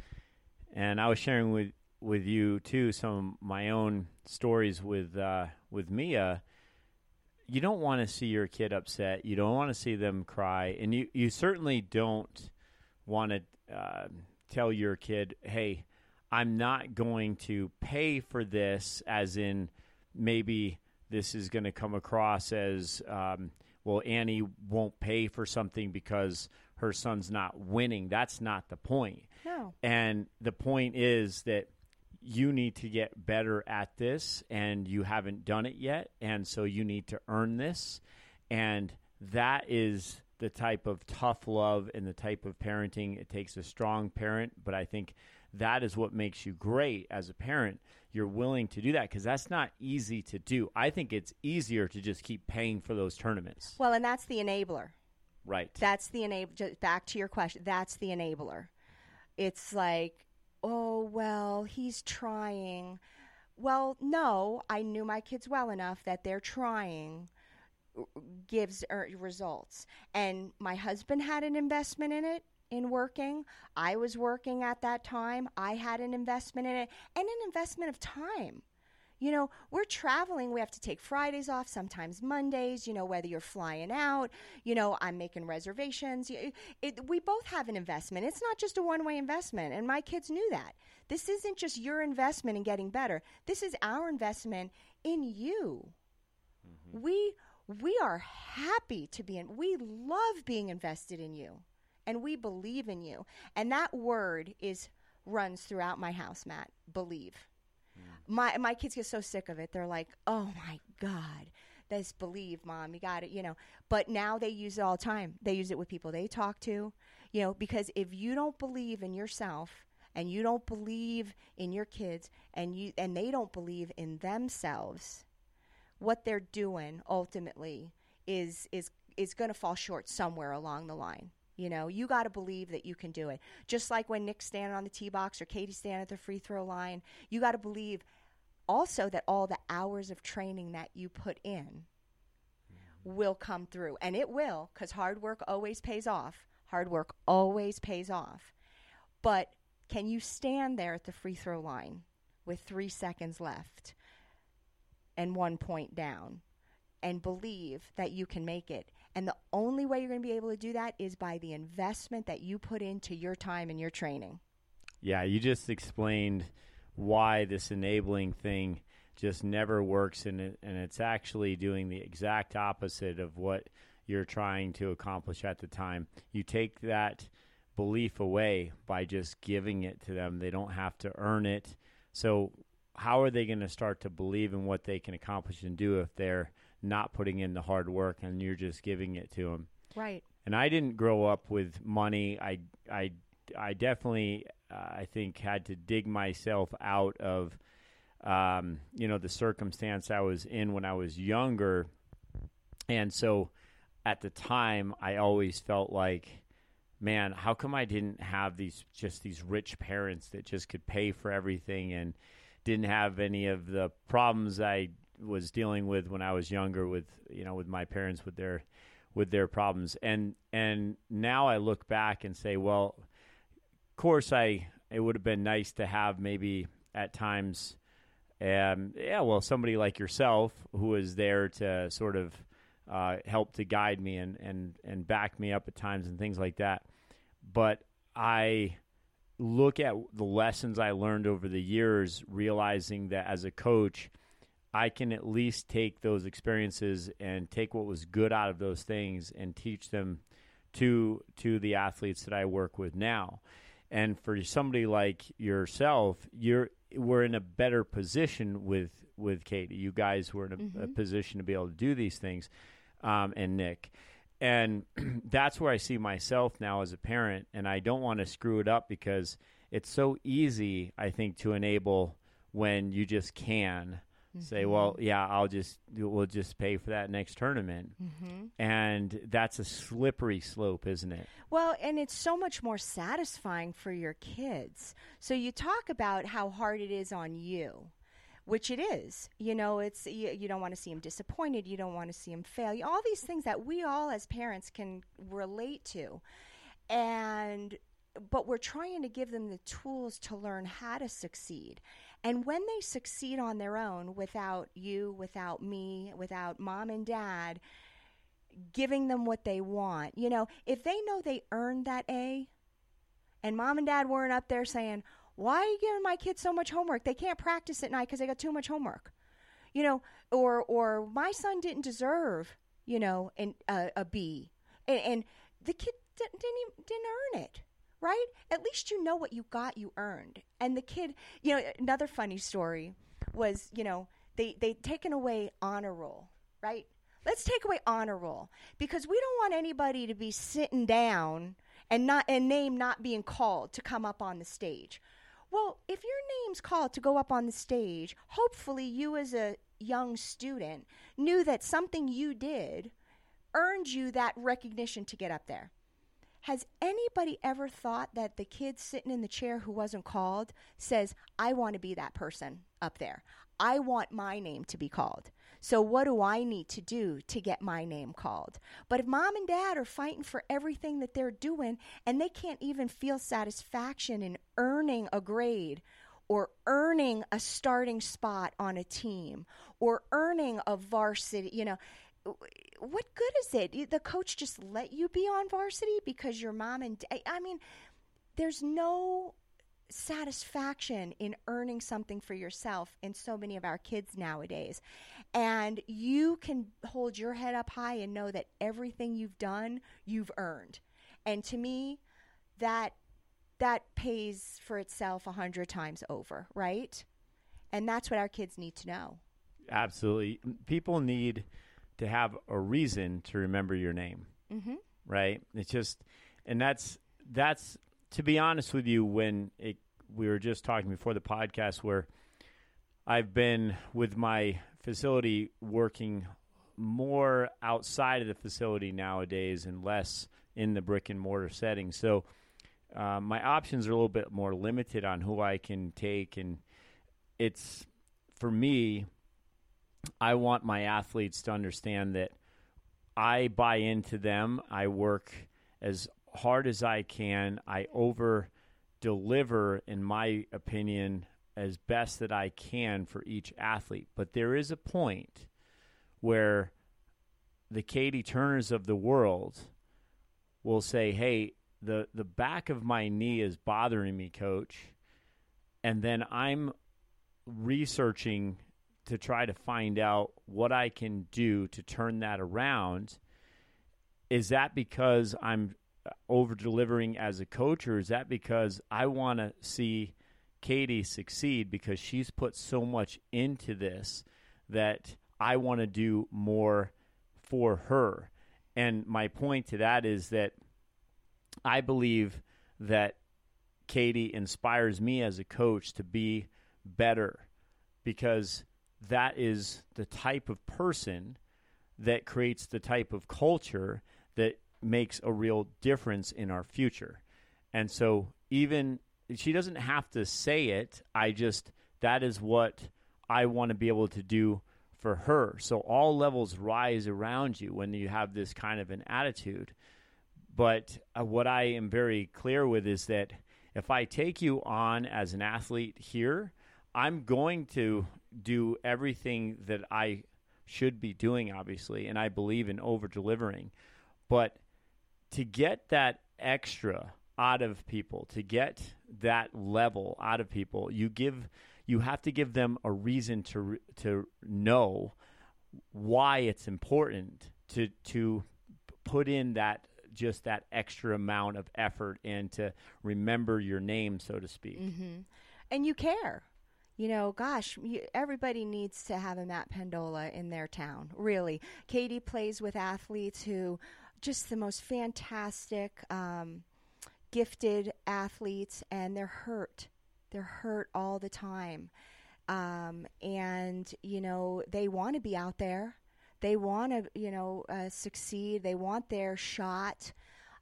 and I was sharing with with you too some of my own stories with uh, with Mia. You don't want to see your kid upset. You don't want to see them cry, and you you certainly don't want to uh, tell your kid, "Hey, I'm not going to pay for this," as in maybe this is going to come across as um, well annie won't pay for something because her son's not winning that's not the point No. and the point is that you need to get better at this and you haven't done it yet and so you need to earn this and that is the type of tough love and the type of parenting it takes a strong parent but i think that is what makes you great as a parent you're willing to do that because that's not easy to do i think it's easier to just keep paying for those tournaments Well, and that's the enabler. right That's the enable. Back to your question. That's the enabler. It's like, oh well, he's trying. Well, no, I knew my kids well enough that they're trying gives er, results. And my husband had an investment in it in working. I was working at that time. I had an investment in it and an investment of time. You know, we're traveling. We have to take Fridays off, sometimes Mondays, you know, whether you're flying out, you know, I'm making reservations. It, it, we both have an investment. It's not just a one way investment. And my kids knew that. This isn't just your investment in getting better, this is our investment in you. Mm-hmm. We, we are happy to be in, we love being invested in you and we believe in you. And that word is runs throughout my house, Matt. Believe my my kids get so sick of it. They're like, "Oh my god, this believe, mom, you got it," you know. But now they use it all the time. They use it with people they talk to, you know, because if you don't believe in yourself and you don't believe in your kids and you and they don't believe in themselves, what they're doing ultimately is is is going to fall short somewhere along the line. You know, you got to believe that you can do it. Just like when Nick's standing on the tee box or Katie's standing at the free throw line, you got to believe also that all the hours of training that you put in will come through. And it will, because hard work always pays off. Hard work always pays off. But can you stand there at the free throw line with three seconds left and one point down and believe that you can make it? And the only way you're going to be able to do that is by the investment that you put into your time and your training. Yeah, you just explained why this enabling thing just never works, and it, and it's actually doing the exact opposite of what you're trying to accomplish at the time. You take that belief away by just giving it to them. They don't have to earn it. So how are they going to start to believe in what they can accomplish and do if they're not putting in the hard work and you're just giving it to them? Right. and I didn't grow up with money. I I I definitely uh, I think had to dig myself out of um, you know the circumstance I was in when I was younger, and so at the time I always felt like, man, how come I didn't have these just these rich parents that just could pay for everything and didn't have any of the problems I was dealing with when I was younger with you know with my parents with their with their problems? And and now I look back and say well course I it would have been nice to have maybe at times um yeah well somebody like yourself who is there to sort of uh, help to guide me and and and back me up at times and things like that but I look at the lessons I learned over the years realizing that as a coach I can at least take those experiences and take what was good out of those things and teach them to to the athletes that I work with now. And for somebody like yourself, you're we're in a better position with with Katie. You guys were in a, mm-hmm. a position to be able to do these things, um, and Nick. And that's where I see myself now as a parent, and I don't want to screw it up because it's so easy, I think, to enable when you just can mm-hmm. say, well, yeah, I'll just we'll just pay for that next tournament, mm-hmm. and that's a slippery slope, isn't it? Well, and it's so much more satisfying for your kids. So you talk about how hard it is on you. Which it is, you know. It's you, you don't want to see them disappointed. You don't want to see them fail. All these things that we all, as parents, can relate to, and but we're trying to give them the tools to learn how to succeed. And when they succeed on their own without you, without me, without mom and dad giving them what they want, you know, if they know they earned that A and mom and dad weren't up there saying, why are you giving my kids so much homework? They can't practice at night because they got too much homework. You know, or or my son didn't deserve, you know, an, uh, a B, and, and the kid didn't didn't, didn't earn it right? At least you know what you got, you earned. And the kid, you know, another funny story was, you know, they they taken away honor roll, right? Let's take away honor roll because we don't want anybody to be sitting down and not and name not being called to come up on the stage. Well, if your name's called to go up on the stage, hopefully you as a young student knew that something you did earned you that recognition to get up there. Has anybody ever thought that the kid sitting in the chair who wasn't called says, I want to be that person up there? I want my name to be called. So, what do I need to do to get my name called? But if mom and dad are fighting for everything that they're doing and they can't even feel satisfaction in earning a grade or earning a starting spot on a team or earning a varsity, you know, what good is it? The coach just let you be on varsity because your mom and I mean, there's no satisfaction in earning something for yourself in so many of our kids nowadays. And you can hold your head up high and know that everything you've done, you've earned. And to me, that that pays for itself a hundred times over, right? And that's what our kids need to know. Absolutely. People need to have a reason to remember your name. Mm-hmm. Right? It's just, and that's that's to be honest with you. When it, we were just talking before the podcast, where I've been with my facility working more outside of the facility nowadays and less in the brick and mortar setting. So uh, my options are a little bit more limited on who I can take, and it's for me I want my athletes to understand that I buy into them. I work as hard as I can. I over deliver, in my opinion, as best that I can for each athlete. But there is a point where the Katie Turners of the world will say, "Hey, the the back of my knee is bothering me, coach." And then I'm researching to try to find out what I can do to turn that around. Is that because I'm uh, over delivering as a coach, or is that because I want to see Katie succeed because she's put so much into this that I want to do more for her? And my point to that is that I believe that Katie inspires me as a coach to be better because that is the type of person that creates the type of culture that makes a real difference in our future. And so even she doesn't have to say it, I just that is what I want to be able to do for her. So all levels rise around you when you have this kind of an attitude. But uh, what I am very clear with is that if I take you on as an athlete here, I'm going to do everything that I should be doing, obviously, and I believe in over delivering. But to get that extra out of people, to get that level out of people, you give you have to give them a reason to to know why it's important to to put in that just that extra amount of effort and to remember your name, so to speak. Mm-hmm. And you care. You know, gosh, you, everybody needs to have a Matt Pendola in their town. Really, Katie plays with athletes who, just the most fantastic, um, gifted athletes, and they're hurt. They're hurt all the time, um, and you know they want to be out there. They want to, you know, uh, succeed. They want their shot,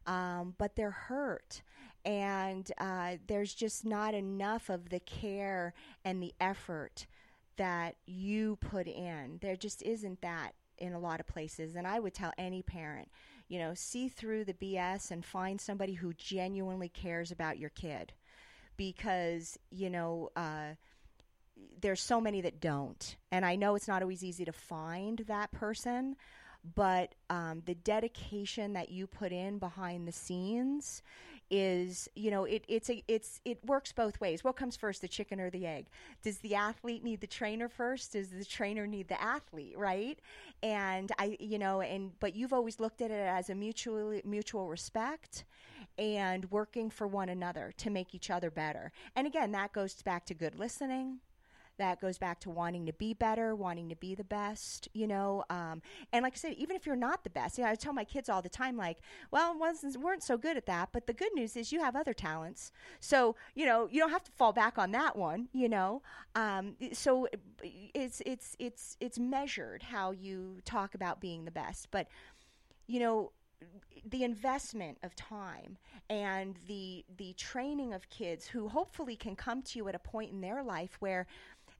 um, but they're hurt and uh, there's just not enough of the care and the effort that you put in. There just isn't that in a lot of places. And I would tell any parent, you know, see through the BS and find somebody who genuinely cares about your kid because, you know, uh, there's so many that don't. And I know it's not always easy to find that person, but um, the dedication that you put in behind the scenes is you know it it's a it's it works both ways. What comes first the chicken or the egg? Does the athlete need the trainer first? Does the trainer need the athlete right? And i you know and but you've always looked at it as a mutual mutual respect and working for one another to make each other better. And again that goes back to good listening that goes back to wanting to be better, wanting to be the best, you know. Um, and like I said, even if you're not the best, you know, I tell my kids all the time, like, well, wasn't weren't so good at that, but the good news is you have other talents, so you know you don't have to fall back on that one, you know. Um, so it's it's it's it's measured how you talk about being the best, but you know the investment of time and the the training of kids who hopefully can come to you at a point in their life where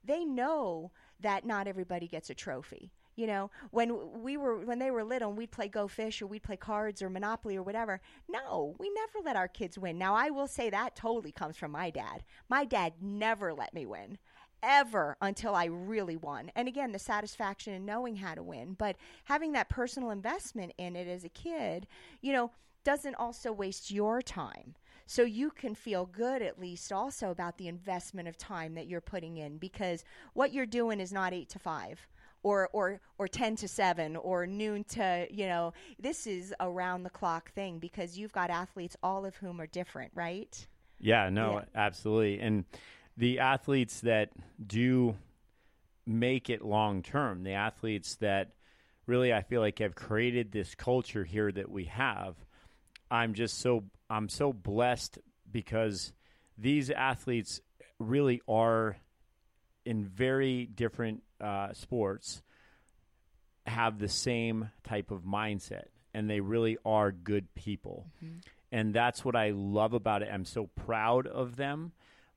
they know that not everybody gets a trophy. You know, when we were when they were little and we'd play Go Fish or we'd play cards or Monopoly or whatever. No, we never let our kids win. Now I will say that totally comes from my dad. My dad never let me win ever until I really won. And again, the satisfaction in knowing how to win, but having that personal investment in it as a kid, you know, doesn't also waste your time. So you can feel good at least also about the investment of time that you're putting in because what you're doing is not 8 to 5 or or or 10 to 7 or noon to, you know, this is a round the clock thing because you've got athletes all of whom are different, right? Yeah, no, yeah. absolutely. And the athletes that do make it long term, the athletes that really I feel like have created this culture here that we have, I'm just so I'm so blessed because these athletes really are in very different uh, sports have the same type of mindset and they really are good people. Mm-hmm. And that's what I love about it. I'm so proud of them.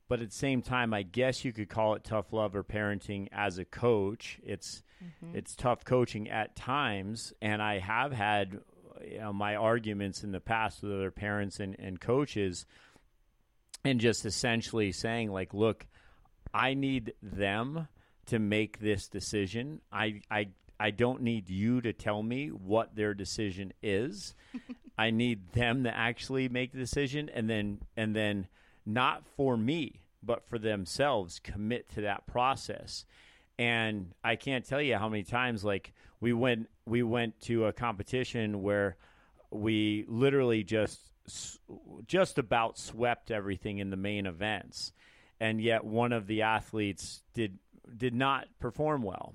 But at the same time, I guess you could call it tough love or parenting as a coach. It's mm-hmm. it's tough coaching at times, and I have had you know, my arguments in the past with other parents and, and coaches, and just essentially saying like, look, I need them to make this decision. I I I don't need you to tell me what their decision is. I need them to actually make the decision and then and then not for me, but for themselves commit to that process. And I can't tell you how many times like we went we went to a competition where we literally just just about swept everything in the main events, and yet one of the athletes did did not perform well.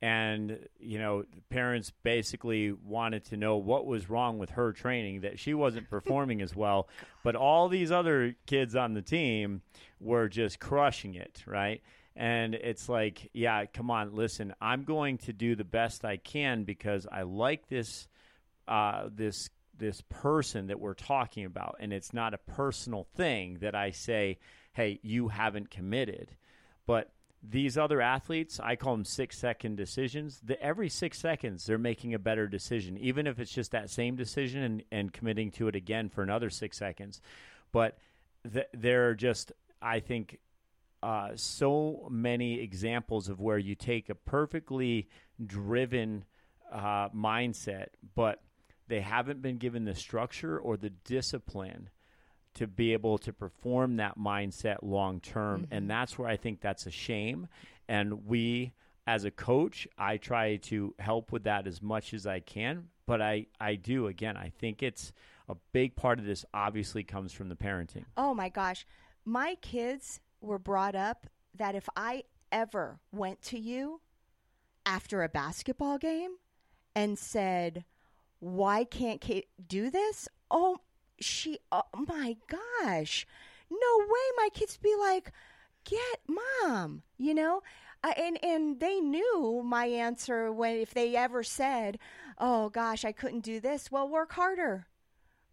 And you know, parents basically wanted to know what was wrong with her training that she wasn't performing as well, but all these other kids on the team were just crushing it, right? And it's like, yeah, come on, listen, I'm going to do the best I can because I like this uh, this this person that we're talking about, and it's not a personal thing that I say, "Hey, you haven't committed," but these other athletes, I call them six second decisions. The, every six seconds, they're making a better decision, even if it's just that same decision and, and committing to it again for another six seconds. But th- they're just, I think, uh, so many examples of where you take a perfectly driven uh, mindset, but they haven't been given the structure or the discipline to be able to perform that mindset long term. And that's where I think that's a shame. And we, as a coach, I try to help with that as much as I can. But I, I do, again, I think it's a big part of this obviously comes from the parenting. Oh my gosh. My kids were brought up that if I ever went to you after a basketball game and said, Why can't Kate do this? Oh, she, oh my gosh. No way my kids be like, Get mom, you know? Uh, and and they knew my answer when if they ever said, "Oh gosh, I couldn't do this." Well, work harder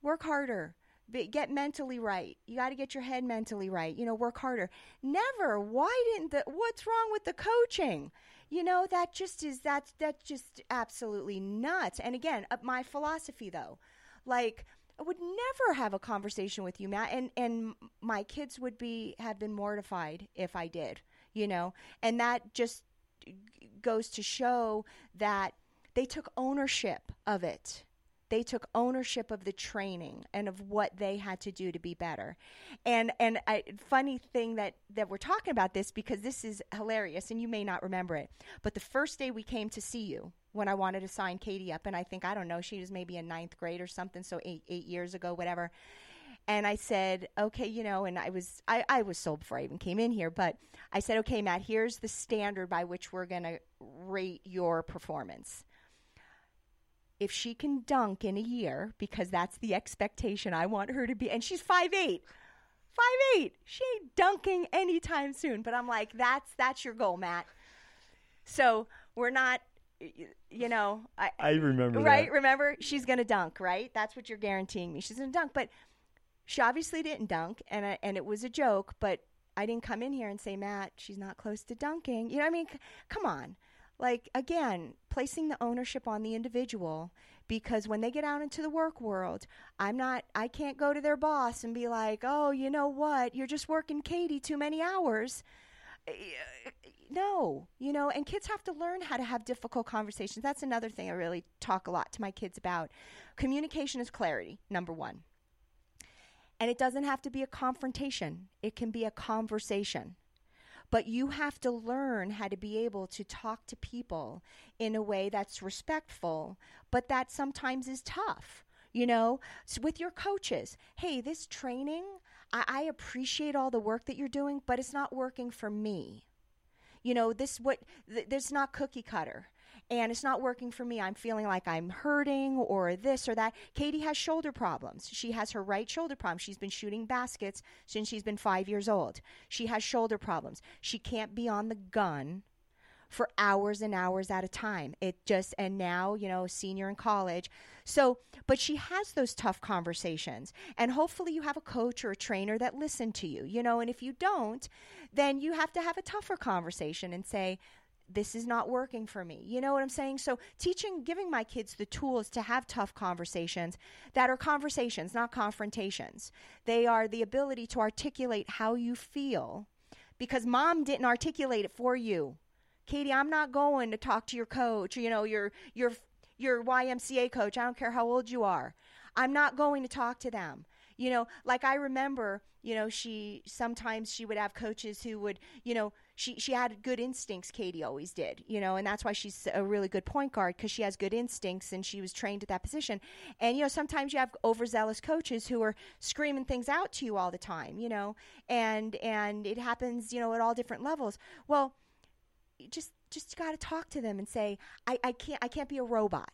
work harder get mentally right. You got to get your head mentally right you know work harder. Never. Why didn't the what's wrong with the coaching? You know that just is that's that's just absolutely nuts. And again uh, my philosophy though like I would never have a conversation with you, Matt, and and my kids would be have been mortified if I did, you know, and that just goes to show that they took ownership of it they took ownership of the training and of what they had to do to be better. And and funny thing that that we're talking about this because this is hilarious and you may not remember it. But the first day we came to see you when I wanted to sign Katie up and I think I don't know she was maybe in ninth grade or something so 8 8 years ago whatever. And I said, okay, you know, and I was I, I was sold before I even came in here, but I said, okay, Matt, here's the standard by which we're going to rate your performance if she can dunk in a year, because that's the expectation I want her to be, and she's five eight, five eight, she ain't dunking anytime soon. But I'm like, that's that's your goal, Matt. So we're not, you know, I, I remember right. that. Remember, she's gonna dunk, right? That's what you're guaranteeing me. She's gonna dunk, but she obviously didn't dunk, and I, and it was a joke. But I didn't come in here and say, Matt, she's not close to dunking. You know, what I mean, C- come on like again placing the ownership on the individual because when they get out into the work world i'm not i can't go to their boss and be like oh you know what? You're just working katie too many hours. Eh, eh, no you know and kids have to learn how to have difficult conversations. That's another thing i really talk a lot to my kids about. Communication is clarity number one. And it doesn't have to be a confrontation. It can be a conversation but you have to learn how to be able to talk to people in a way that's respectful, but that sometimes is tough. You know, so with your coaches, hey, this training, I, I appreciate all the work that you're doing, but it's not working for me. You know, this what th- this not cookie cutter and it's not working for me. I'm feeling like I'm hurting or this or that. Katie has shoulder problems. She has her right shoulder problem. She's been shooting baskets since she's been five years old. She has shoulder problems. She can't be on the gun for hours and hours at a time. It just, and now, you know, senior in college. So, but she has those tough conversations. And hopefully you have a coach or a trainer that listen to you, you know, and if you don't, then you have to have a tougher conversation and say, this is not working for me. You know what I'm saying? So, teaching, giving my kids the tools to have tough conversations that are conversations, not confrontations. They are the ability to articulate how you feel because mom didn't articulate it for you. Katie, I'm not going to talk to your coach, you know, your your your YMCA coach. I don't care how old you are. I'm not going to talk to them. You know, like I remember, you know, she sometimes she would have coaches who would, you know, she she had good instincts. Katie always did, you know, and that's why she's a really good point guard because she has good instincts and she was trained at that position. And you know, sometimes you have overzealous coaches who are screaming things out to you all the time, you know, and and it happens, you know, at all different levels. Well, just just got to talk to them and say, I, I can't I can't be a robot.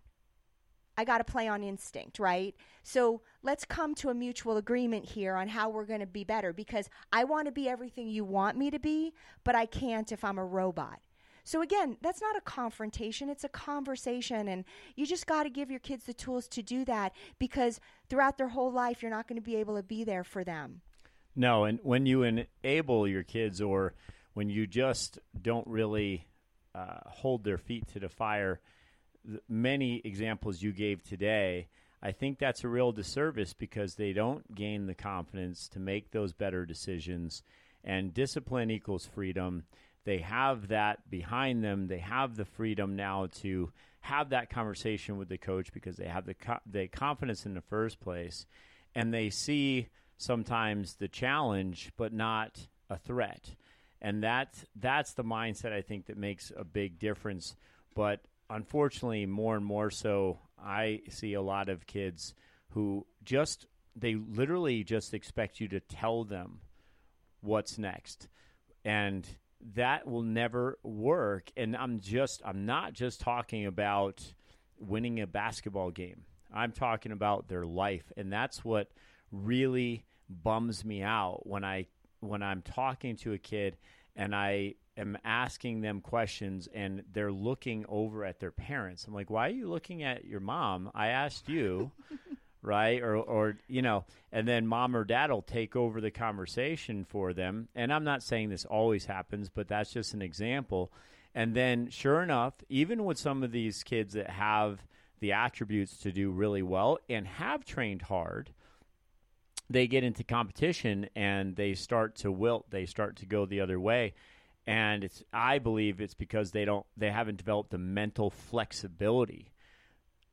I got to play on instinct, right? So let's come to a mutual agreement here on how we're going to be better because I want to be everything you want me to be, but I can't if I'm a robot. So again, that's not a confrontation, it's a conversation and you just got to give your kids the tools to do that because throughout their whole life you're not going to be able to be there for them. No, and when you enable your kids or when you just don't really uh, hold their feet to the fire, many examples you gave today, I think that's a real disservice because they don't gain the confidence to make those better decisions. And discipline equals freedom. They have that behind them. They have the freedom now to have that conversation with the coach because they have the co- the confidence in the first place, and they see sometimes the challenge, but not a threat. And that's that's the mindset I think that makes a big difference. But unfortunately, more and more so, I see a lot of kids who just they literally just expect you to tell them what's next. And that will never work. And I'm just I'm not just talking about winning a basketball game. I'm talking about their life. And that's what really bums me out when I when I'm talking to a kid and I am asking them questions and they're looking over at their parents. I'm like, "Why are you looking at your mom? I asked you." right or or you know and then mom or dad will take over the conversation for them and i'm not saying this always happens but that's just an example and then sure enough even with some of these kids that have the attributes to do really well and have trained hard they get into competition and they start to wilt they start to go the other way and it's i believe it's because they don't they haven't developed the mental flexibility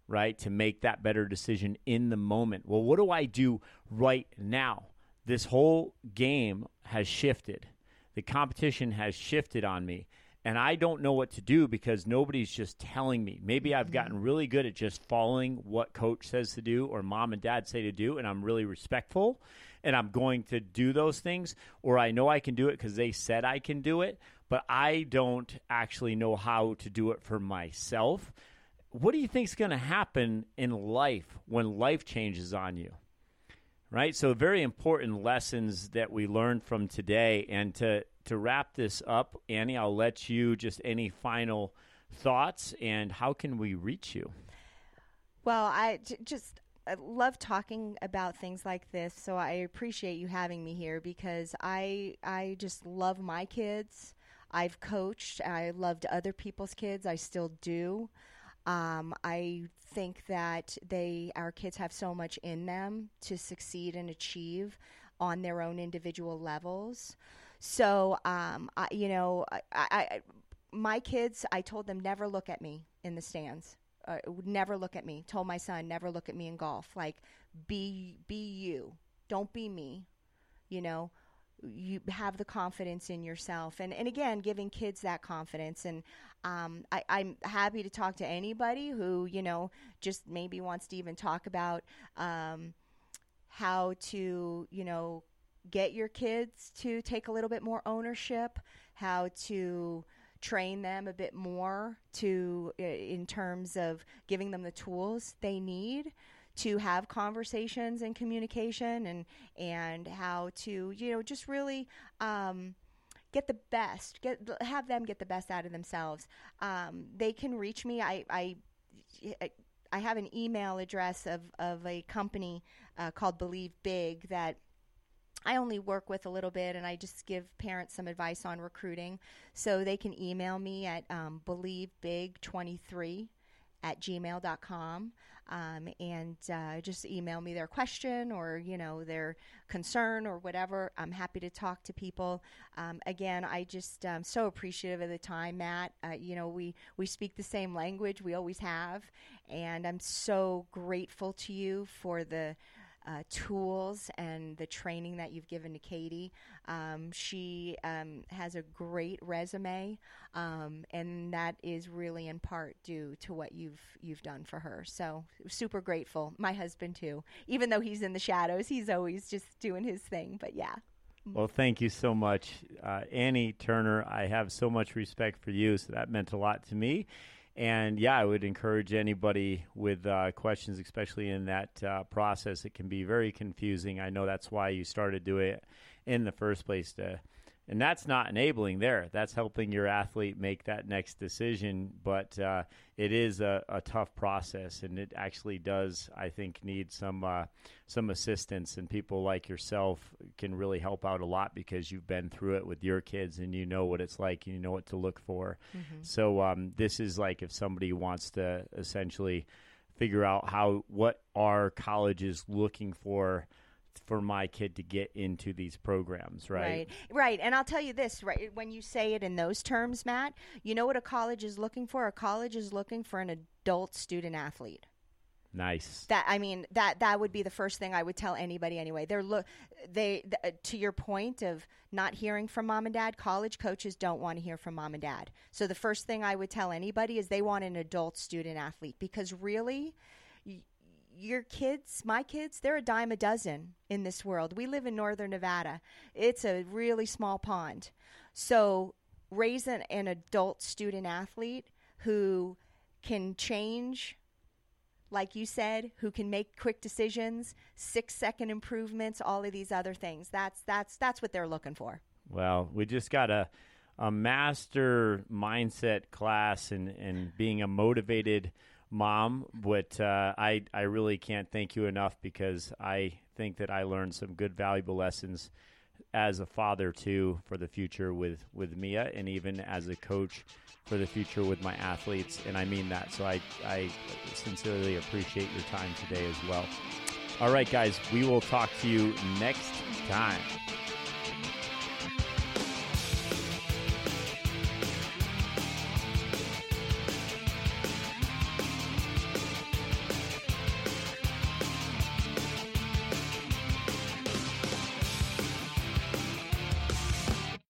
right to make that better decision in the moment. Well what do i do right now? This whole game has shifted. The competition has shifted on me. And I don't know what to do because nobody's just telling me. Maybe I've mm-hmm. gotten really good at just following what coach says to do or mom and dad say to do, and I'm really respectful and I'm going to do those things, or I know I can do it because they said I can do it, but I don't actually know how to do it for myself. What do you think is going to happen in life when life changes on you? Right? So, very important lessons that we learned from today, and to to wrap this up, Annie, I'll let you just any final thoughts and how can we reach you? Well, I just I love talking about things like this, so I appreciate you having me here because I I just love my kids. I've coached. I loved other people's kids. I still do. Um, I think that they our kids have so much in them to succeed and achieve on their own individual levels. So, um, I, you know, I, I, my kids, I told them never look at me in the stands. Uh, would never look at me. Told my son never look at me in golf. Like, be be you. Don't be me. You know, you have the confidence in yourself and, and again giving kids that confidence and um, I, i'm happy to talk to anybody who you know just maybe wants to even talk about um, how to you know get your kids to take a little bit more ownership, how to train them a bit more to in terms of giving them the tools they need to have conversations and communication and and how to you know just really um, get the best get have them get the best out of themselves. Um, they can reach me. I, I I have an email address of, of a company uh, called Believe Big that I only work with a little bit and I just give parents some advice on recruiting. So they can email me at um, believebig23 at gmail.com um, and uh, just email me their question or you know their concern or whatever. I'm happy to talk to people. Um, again i just am um, so appreciative of the time matt. Uh, you know we we speak the same language we always have and i'm so grateful to you for the uh, tools and the training that you've given to Katie. Um, she um, has a great resume, um, and that is really in part due to what you've you've done for her. So super grateful. My husband too, even though he's in the shadows, he's always just doing his thing. But yeah. Well, thank you so much, uh, Annie Turner. I have so much respect for you, so that meant a lot to me. And yeah, I would encourage anybody with uh, questions, especially in that uh, process. It can be very confusing. I know that's why you started doing it in the first place to and that's not enabling there. That's helping your athlete make that next decision. But uh, it is a, a, tough process, and it actually does, I think, need some uh, some assistance. And people like yourself can really help out a lot because you've been through it with your kids, and you know what it's like, and you know what to look for. Mm-hmm. So um, this is like if somebody wants to essentially figure out how what are colleges looking for for my kid to get into these programs, right? Right. Right. And I'll tell you this, right, when you say it in those terms, Matt, you know what a college is looking for? A college is looking for an adult student athlete. Nice. That I mean that that would be the first thing I would tell anybody anyway. They're look they th- uh, to your point of not hearing from mom and dad. College coaches don't want to hear from mom and dad. So the first thing I would tell anybody is they want an adult student athlete because really. Your kids, my kids, they're a dime a dozen in this world. We live in northern Nevada. It's a really small pond. So, raise an, an adult student athlete who can change like you said, who can make quick decisions, six second improvements, all of these other things. That's that's that's what they're looking for. Well, we just got a a master mindset class and and being a motivated mom. But uh, I I really can't thank you enough because I think that I learned some good valuable lessons as a father too for the future with with Mia and even as a coach for the future with my athletes and I mean that so I I sincerely appreciate your time today as well. All right guys, we will talk to you next time.